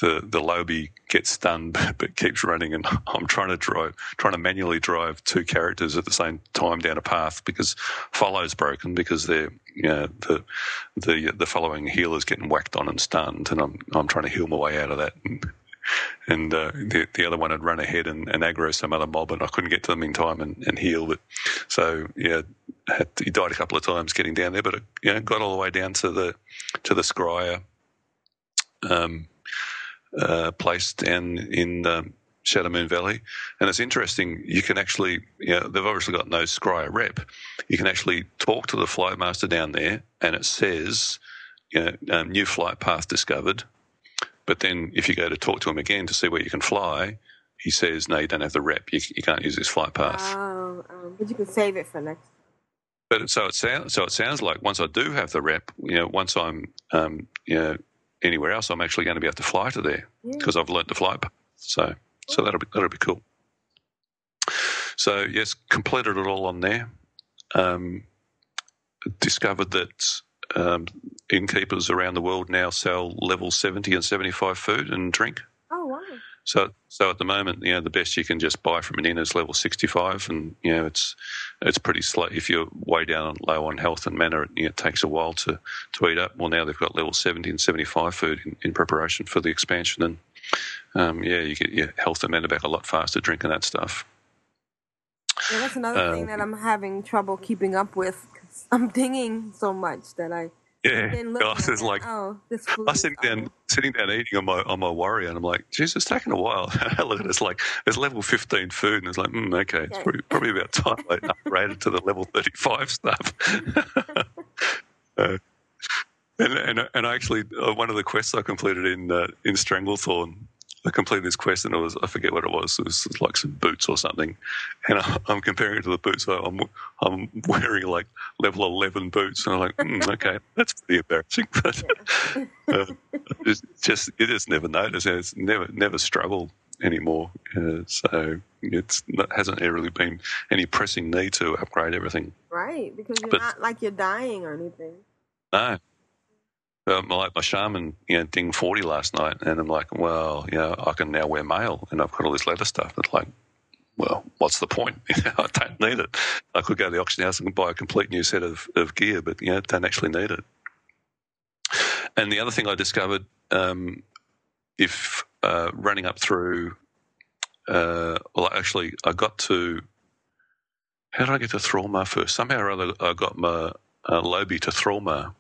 the the lobby gets stunned [laughs] but keeps running, and [laughs] I'm trying to drive, trying to manually drive two characters at the same time down a path because follow's broken because they're you know, the the the following healer's getting whacked on and stunned, and I'm I'm trying to heal my way out of that. And, and uh, the the other one had run ahead and, and aggro some other mob, and I couldn't get to them in time and, and heal. But so yeah, had, he died a couple of times getting down there, but it, you know, got all the way down to the to the scryer um, uh, place down in um, Shadowmoon Valley. And it's interesting, you can actually, you know, they've obviously got no scryer rep. You can actually talk to the flight master down there, and it says, you know, um, new flight path discovered. But then if you go to talk to him again to see where you can fly, he says, no, you don't have the rep. You, you can't use this flight path. Oh, um, but you can save it for next. But it- so it sounds so it sounds like once I do have the rep, you know, once I'm um, you know anywhere else, I'm actually going to be able to fly to there Yeah. because I've learnt to fly. So so that'll be that'll be cool. So yes, completed it all on there. Um, discovered that um, innkeepers around the world now sell level seventy and seventy five food and drink. Oh wow. So, so at the moment, you know, the best you can just buy from an inn is level sixty-five, and you know, it's it's pretty slow. If you're way down low on health and mana, it, you know, it takes a while to to eat up. Well, now they've got level seventy and seventy-five food in, in preparation for the expansion, and um, yeah, you get your health and mana back a lot faster drinking that stuff. Yeah, that's another thing Um, that I'm having trouble keeping up with. 'cause I'm [laughs] dinging so much that I Yeah, been looking guys, at it's like oh, this. I is sitting down, sitting down eating on my on my warrior, and I'm like, "Geez, it's taking a while." I [laughs] look at it, it's like it's level 15 food, and it's like, mm, "Okay, it's probably, probably about time I upgraded to the level 35 stuff." [laughs] uh, and, and and I actually uh, one of the quests I completed in uh, in Stranglethorn. I completed this quest and it was I forget what it was. It was like some boots or something, and I, I'm comparing it to the boots. So I'm I'm wearing like level 11 boots, and I'm like, mm, okay, that's pretty embarrassing. [laughs] But uh, it's just you just never notice. and It's never never struggled anymore. Uh, so it's not, hasn't really been any pressing need to upgrade everything. Right, because you're But- not like you're dying or anything. No. Um, like my shaman, you know, ding forty last night, and I'm like, well, you know, I can now wear mail, and I've got all this leather stuff. It's like, well, what's the point? [laughs] I don't need it. I could go to the auction house and buy a complete new set of, of gear, but you know, don't actually need it. And the other thing I discovered, um, if uh, running up through, uh, well, actually, I got to. How did I get to Thrallmar first? Somehow or other, I got my uh, Lobi to Thrallmar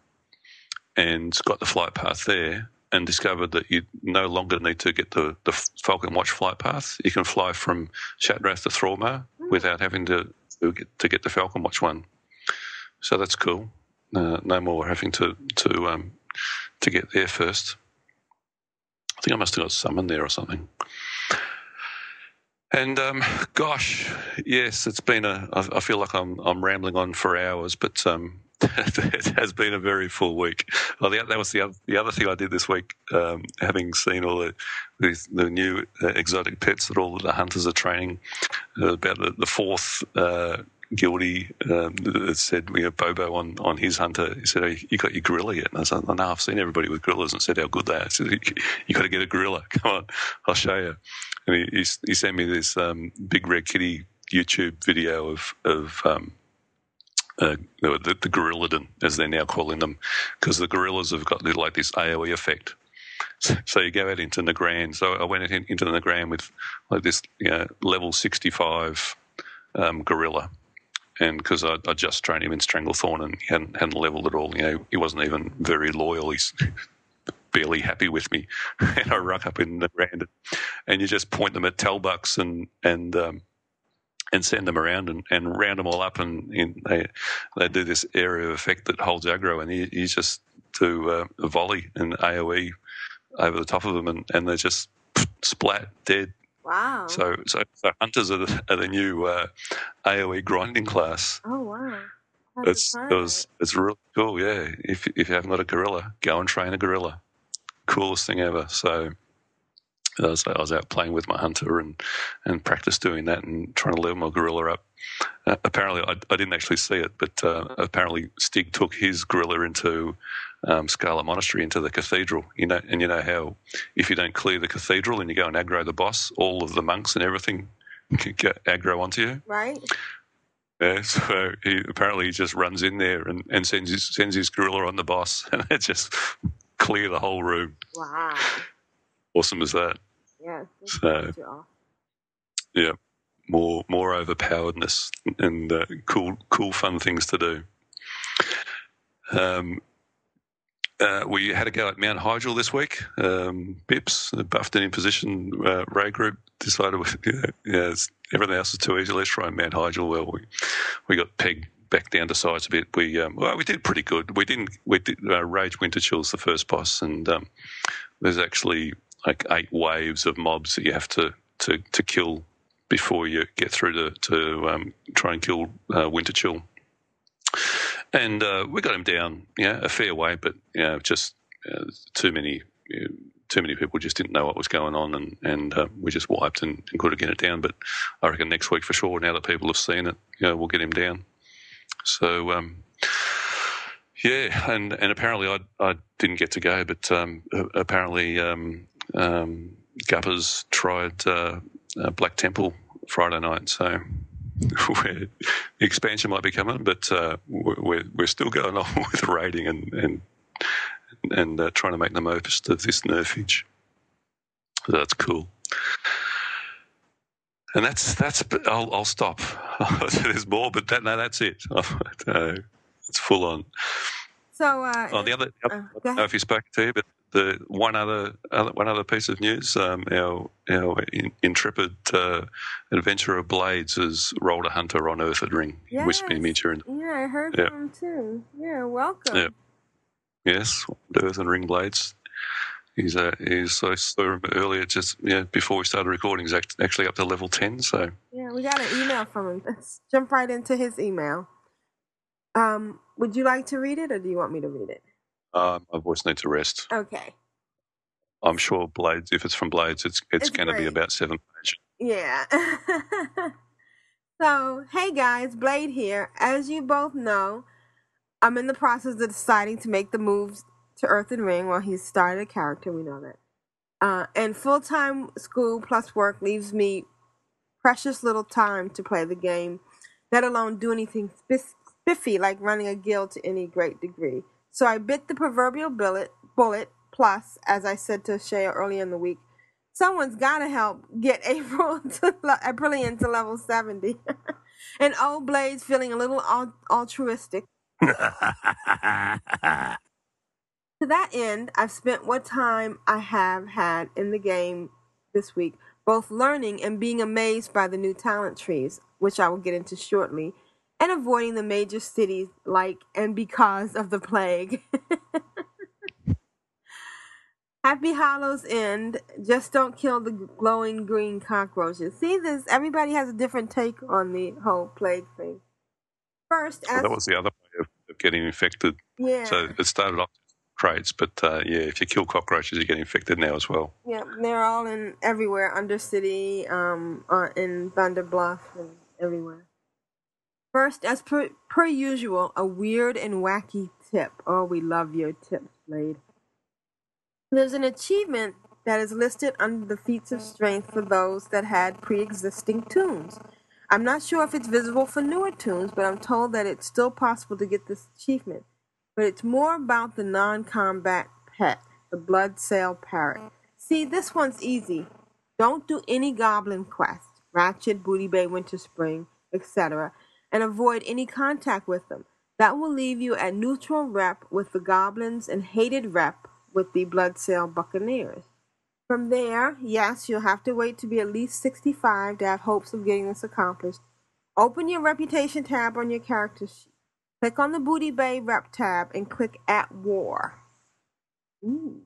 and got the flight path there and discovered that you no longer need to get the, the Falcon Watch flight path. You can fly from Shattrath to Thrallmar without having to, to, get, to get the Falcon Watch one. So that's cool. Uh, no more having to to um, to get there first. I think I must have got summoned there or something. And um, gosh, yes, it's been a. I, I feel like I'm I'm rambling on for hours, but um, [laughs] it has been a very full week. Well, the, that was the other, the other thing I did this week, um, having seen all the the, the new uh, exotic pets that all the hunters are training. Uh, about the, the fourth uh, guilty um, said, you know, Bobo on, on his hunter, he said, oh, you got your gorilla yet? And I said, oh, no, I've seen everybody with gorillas and said how good they are. I said, you got to get a gorilla. [laughs] Come on, I'll show you. And he, he, he sent me this um, big red kitty YouTube video of, of um, uh, the, the, gorilladon, as they're now calling them, because the gorillas have got like this AOE effect. So, so you go out into Nagrand. So I went in, into the Nagrand with like this you know, level 65 um, gorilla. And because I, I just trained him in Stranglethorn and he hadn't, hadn't leveled at all, you know, he wasn't even very loyal. He's barely happy with me. [laughs] and I ruck up in the Nagrand and you just point them at Talbuks and, and, um, and send them around and, and round them all up, and, and they they do this area of effect that holds aggro, and you, you just do uh, a volley and AOE over the top of them, and, and they just splat dead. Wow. So so, so hunters are the, are the new uh, AOE grinding class. Oh wow. It's it was it's really cool. Yeah, if if you haven't got a gorilla, go and train a gorilla. Coolest thing ever. So I was, I was out playing with my hunter and, and practice doing that and trying to level my gorilla up. Uh, apparently, I, I, didn't actually see it, but uh, apparently Stig took his gorilla into um, Scarlet Monastery, into the cathedral. You know, and you know how if you don't clear the cathedral and you go and aggro the boss, all of the monks and everything can get aggro onto you. Right. Yeah, [laughs] so he apparently he just runs in there and, and sends his sends his gorilla on the boss, [laughs] and it just clear the whole room. Wow. Awesome as that. Yeah. So, yeah, more more overpoweredness and uh, cool cool fun things to do. Um, uh, we had a go at Mount Hyjal this week. Um, Bips, Buffed in position uh, raid group decided [laughs] yeah, yeah, everything else is too easy. Let's try Mount Hyjal. Well, we we got pegged back down to size a bit. We um, well, we did pretty good. We didn't. We did uh, Rage Winterchill's the first boss, and um, there's actually like eight waves of mobs that you have to to, to kill before you get through to to um, try and kill uh, Winterchill. And uh, we got him down, yeah, a fair way, but you know, just uh, too many. You know, too many people just didn't know what was going on, and and uh, we just wiped and, and couldn't get it down. But I reckon next week for sure, now that people have seen it, you know, we'll get him down. So um, yeah, and and apparently I I didn't get to go, but um, apparently um, um, Guppers tried uh, uh, Black Temple Friday night, so [laughs] expansion might be coming, but uh, we're we're still going [laughs] on with raiding and and and uh, trying to make the most of this nerfage. So that's cool. And that's that's. I'll, I'll stop. [laughs] There's more, but that, no, that's it. it's full on. So, uh, oh, the other, uh, I don't know if you spoke to you, but the one other, other one other piece of news, um, our our intrepid uh, adventurer Blades has rolled a hunter on Earthen Ring. Yes. Me during. Yeah, I heard yeah. from him too. Yeah, welcome. Yeah. Yes, Earthen Ring Blades. He's uh, he's I saw him earlier, just yeah, before we started recording. He's actually up to level ten. So yeah, we got an email from him. Let's jump right into his email. Um, would you like to read it, or do you want me to read it? Uh, my voice needs a rest. Okay. I'm sure Blades. If it's from Blades, it's it's, it's going to be about seven pages. Yeah. [laughs] so hey guys, Blade here. As you both know, I'm in the process of deciding to make the moves to Earthen Ring. Well, he's started a character. We know that. Uh, and full time school plus work leaves me precious little time to play the game, let alone do anything spiffy like running a guild to any great degree. So I bit the proverbial bullet, bullet. Plus, as I said to Shea earlier in the week, someone's got to help get [laughs] April to Aprillian to level 70. [laughs] and old Blade's feeling a little altruistic. [laughs] to that end, I've spent what time I have had in the game this week, both learning and being amazed by the new talent trees, which I will get into shortly, and avoiding the major cities like and because of the plague. [laughs] Happy Hallow's End. Just don't kill the glowing green cockroaches. See this? Everybody has a different take on the whole plague thing. First, as, well, that was the other way of, of, getting infected. Yeah. So it started off crates, but uh, yeah, if you kill cockroaches, you get infected now as well. Yeah, they're all in everywhere, Undercity, um, uh, in Thunder Bluff, and everywhere. First, as per, per usual, a weird and wacky tip. Oh, we love your tips, Blade. There's an achievement that is listed under the feats of strength for those that had pre existing toons. I'm not sure if it's visible for newer toons, but I'm told that it's still possible to get this achievement. But it's more about the non combat pet, the blood Bloodsail Parrot. See, this one's easy. Don't do any goblin quest, Ratchet, Booty Bay, Winterspring, etc., and avoid any contact with them. That will leave you at neutral rep with the goblins and hated rep with the Bloodsail Buccaneers. From there, yes, you'll have to wait to be at least 65 to have hopes of getting this accomplished. Open your reputation tab on your character sheet. Click on the Booty Bay rep tab and click at war. Ooh.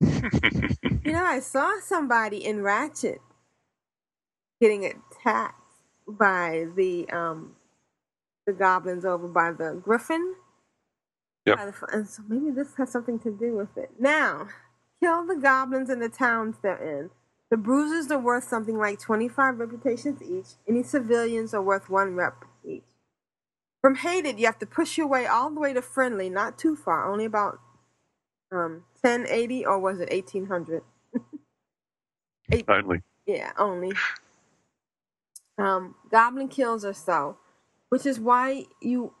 [laughs] you know, I saw somebody in Ratchet getting attacked by the um the goblins over by the griffin. Yep. By the, and so maybe this has something to do with it. Now, kill the goblins in the towns they're in. The bruisers are worth something like 25 reputations each. Any civilians are worth one rep each. From hated, you have to push your way all the way to friendly, not too far, only about um 1080 or was it 1800? [laughs] Eight, Only. yeah, only. Um, goblin kills or so, which is why you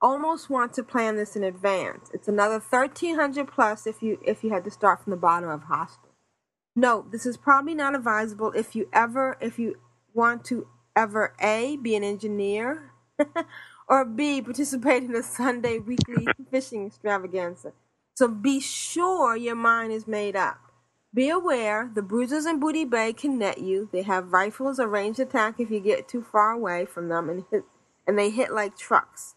almost want to plan this in advance. It's another 1300 plus if you if you had to start from the bottom of hostile. No, this is probably not advisable if you ever if you want to ever A be an engineer [laughs] or B participate in a Sunday weekly [laughs] fishing extravaganza. So be sure your mind is made up. Be aware the bruisers in Booty Bay can net you. They have rifles a ranged attack if you get too far away from them and hit and they hit like trucks.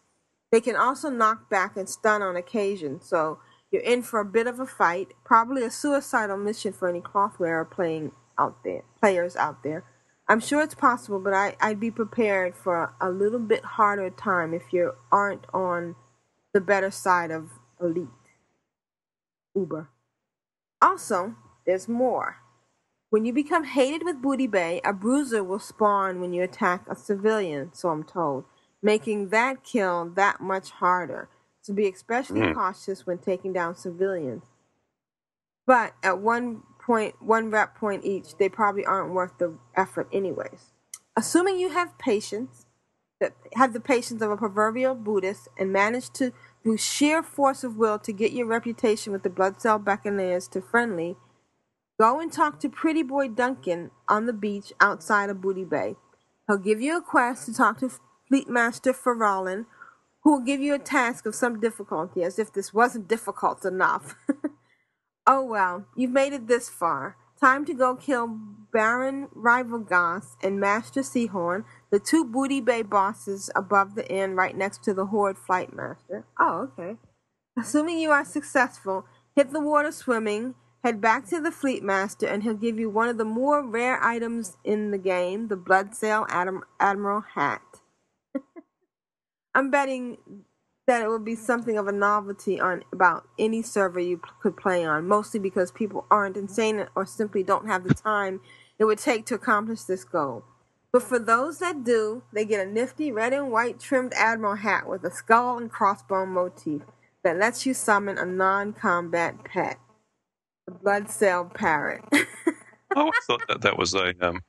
They can also knock back and stun on occasion, so you're in for a bit of a fight, probably a suicidal mission for any cloth wearer playing out there players out there. I'm sure it's possible, but I, I'd be prepared for a little bit harder time if you aren't on the better side of elite. Uber. Also, there's more. When you become hated with Booty Bay, a bruiser will spawn when you attack a civilian, so I'm told, making that kill that much harder. So be especially Mm. cautious when taking down civilians. But at one point, one rep point each, they probably aren't worth the effort, anyways. Assuming you have patience, that have the patience of a proverbial Buddhist, and manage to, through sheer force of will, to get your reputation with the Bloodsail Buccaneers to friendly, go and talk to Pretty Boy Duncan on the beach outside of Booty Bay. He'll give you a quest to talk to Fleet Master who will give you a task of some difficulty, as if this wasn't difficult enough. [laughs] oh well, you've made it this far. Time to go kill Baron Revilgaz and Master Seahorn, the two Booty Bay bosses above the inn right next to the Horde Flight Master. Oh, okay. Assuming you are successful, hit the water swimming, head back to the Fleet Master, and he'll give you one of the more rare items in the game the Bloodsail Adm- Admiral hat. [laughs] I'm betting that it would be something of a novelty on about any server you p- could play on, mostly because people aren't insane or simply don't have the time it would take to accomplish this goal. But for those that do, they get a nifty red and white trimmed admiral hat with a skull and crossbone motif that lets you summon a non-combat pet, the cell parrot. [laughs] Oh, I thought that that was a um,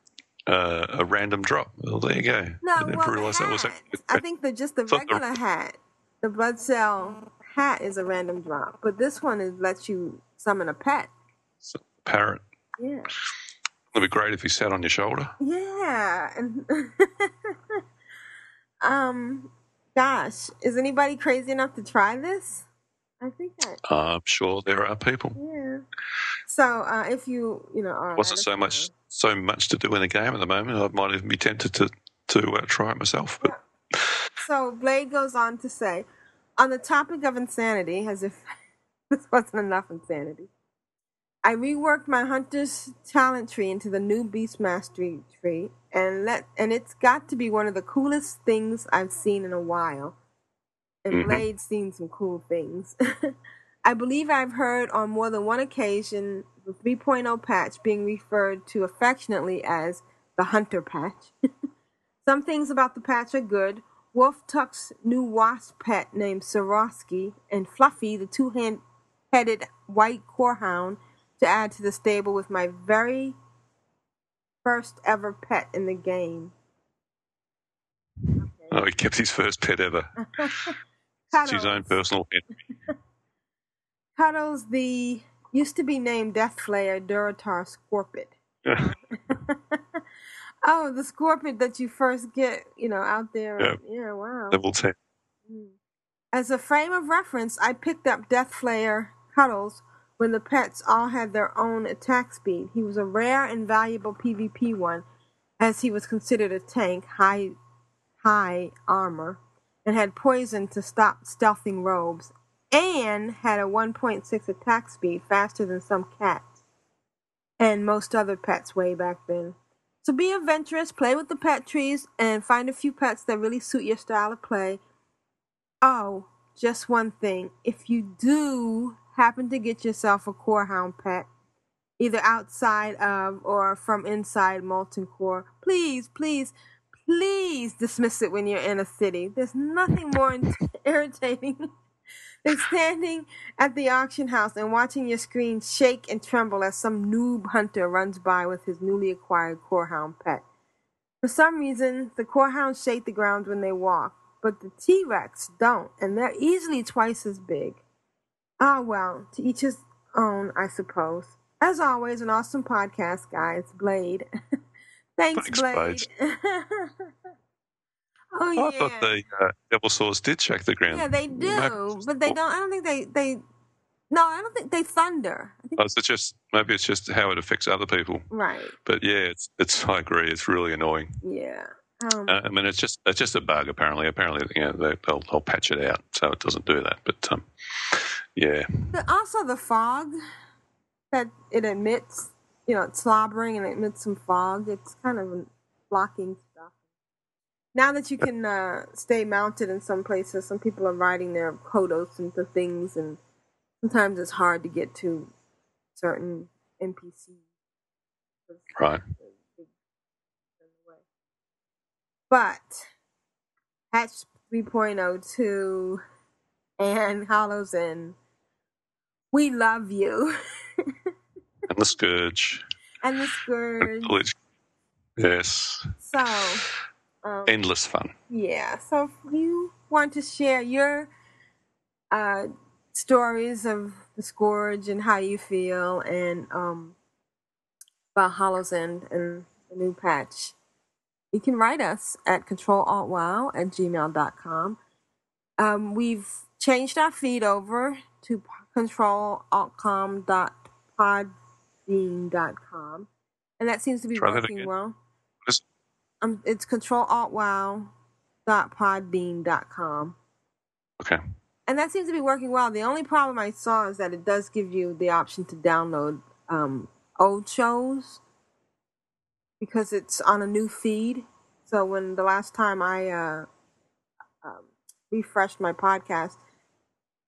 uh, a random drop. Well, there you go. No, I didn't well, the realise that was. I think the just the Thought the- regular hat, the Bloodsail hat is a random drop, but this one is lets you summon a pet. A parrot. Yeah, It'd be great if he sat on your shoulder. yeah, [laughs] um, gosh, is anybody crazy enough to try this? I think that I'm sure there are people. yeah. So uh, if you you know are Wasn't so much so much to do in the game at the moment. I might even be tempted to to uh, try it myself. But So Blade goes on to say, on the topic of insanity, as if [laughs] this wasn't enough insanity, I reworked my hunter's talent tree into the new beast mastery tree, and let and it's got to be one of the coolest things I've seen in a while. And Mhm. Blade's seen some cool things. [laughs] I believe I've heard on more than one occasion the 3.0 patch being referred to affectionately as the hunter patch. [laughs] Some things about the patch are good. Wolf Tuck's new wasp pet named Swarovski, and Fluffy, the two headed white corehound, to add to the stable with my very first ever pet in the game. Oh, he kept his first pet ever. [laughs] It's his own personal pet. [laughs] Cuddles the used to be named Death Flayer Durotar Scorpid. [laughs] oh, the Scorpid that you first get, you know, out there. Yeah. yeah wow. Level 10. Mm. As a frame of reference, I picked up Death Flayer Cuddles when the pets all had their own attack speed. He was a rare and valuable PvP one, as he was considered a tank, high, high armor, and had poison to stop stealthing rogues, and had a 1.6 attack speed, faster than some cats and most other pets way back then. So be adventurous, play with the pet trees, and find a few pets that really suit your style of play. Oh, just one thing. If you do happen to get yourself a corehound pet, either outside of or from inside Molten Core, please, please, please dismiss it when you're in a city. There's nothing more [laughs] irritating than standing at the auction house and watching your screen shake and tremble as some noob hunter runs by with his newly acquired corehound pet. For some reason, the corehounds shake the ground when they walk, but the T Rex don't, and they're easily twice as big. Ah, well, to each his own, I suppose. As always, an awesome podcast, guys. Blade. [laughs] Thanks, Thanks, Blade. [laughs] oh, yeah. I thought the uh, Devilsaurs did shake the ground. Yeah, they Maybe- do, but they don't. I don't think they they. No, I don't think they thunder. I think Oh, is it just maybe it's just how it affects other people. right. But yeah, it's it's. I agree. It's really annoying. Yeah. Um, Uh, I mean, it's just it's just a bug. Apparently, apparently, you know, they, they'll they'll patch it out so it doesn't do that. But um, yeah, but also the fog that it emits. You know, it's slobbering and it emits some fog. It's kind of blocking stuff. Now that you can uh, stay mounted in some places, some people are riding their Kodos into things, and sometimes it's hard to get to certain NPCs. right. But Patch 3.02 and Hallow's End, we love you. [laughs] And the scourge, and the Scourge. Yes, So, um, endless fun. yeah. So if you want to share your uh, stories of the Scourge and how you feel and um, about Hallow's End and the new patch, you can write us at controlaltwow at gmail.com. Um, we've changed our feed over to controlaltcom.podbean.com, and that seems to be Try working well. Um, it's controlaltwow.podbean.com. Okay. And that seems to be working well. The only problem I saw is that it does give you the option to download um, old shows because it's on a new feed. So when the last time I uh, um, refreshed my podcast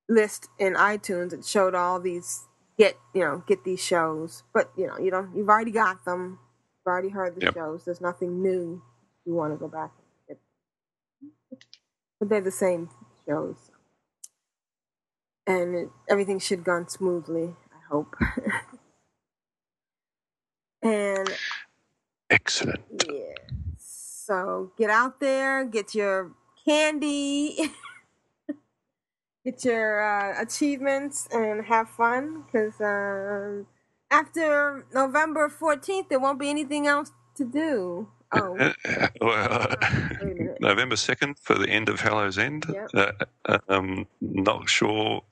list in iTunes, it showed all these get you know get these shows, but you know you don't you've already got them. You've already heard the Yep. shows. There's nothing new you want to go back and get. But they're the same shows and it, everything should gone smoothly. I hope. [laughs] and Excellent. yeah, so get out there, get your candy, [laughs] get your uh, achievements, and have fun. Because um, after November fourteenth, there won't be anything else to do. Oh, Uh, [laughs] uh, well, wait. November 2nd for the end of Hallows End. Yep. Uh, uh, um, not sure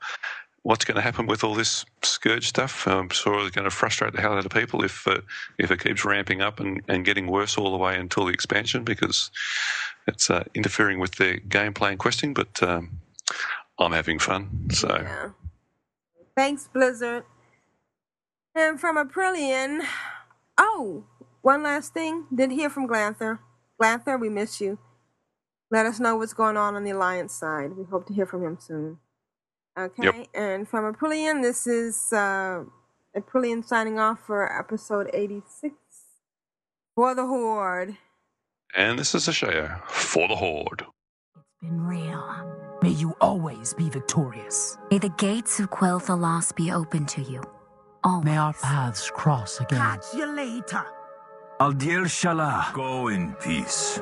what's going to happen with all this Scourge stuff. I'm sure it's going to frustrate the hell out of people if uh, if it keeps ramping up and, and getting worse all the way until the expansion because it's uh, interfering with their gameplay and questing. But um, I'm having fun. So, Yeah. Thanks, Blizzard. And from Aprillian, oh, one last thing. Didn't hear from Glanther. Glanther, we miss you. Let us know what's going on on the Alliance side. We hope to hear from him soon. Okay. Yep. And from Aprillian, this is uh, Aprillian signing off for episode 86 for the Horde. And this is Ashayo for the Horde. It's been real. May you always be victorious. May the gates of Quel'Thalas be open to you. Always. May our paths cross again. Catch you later. Al diel shala. Go in peace.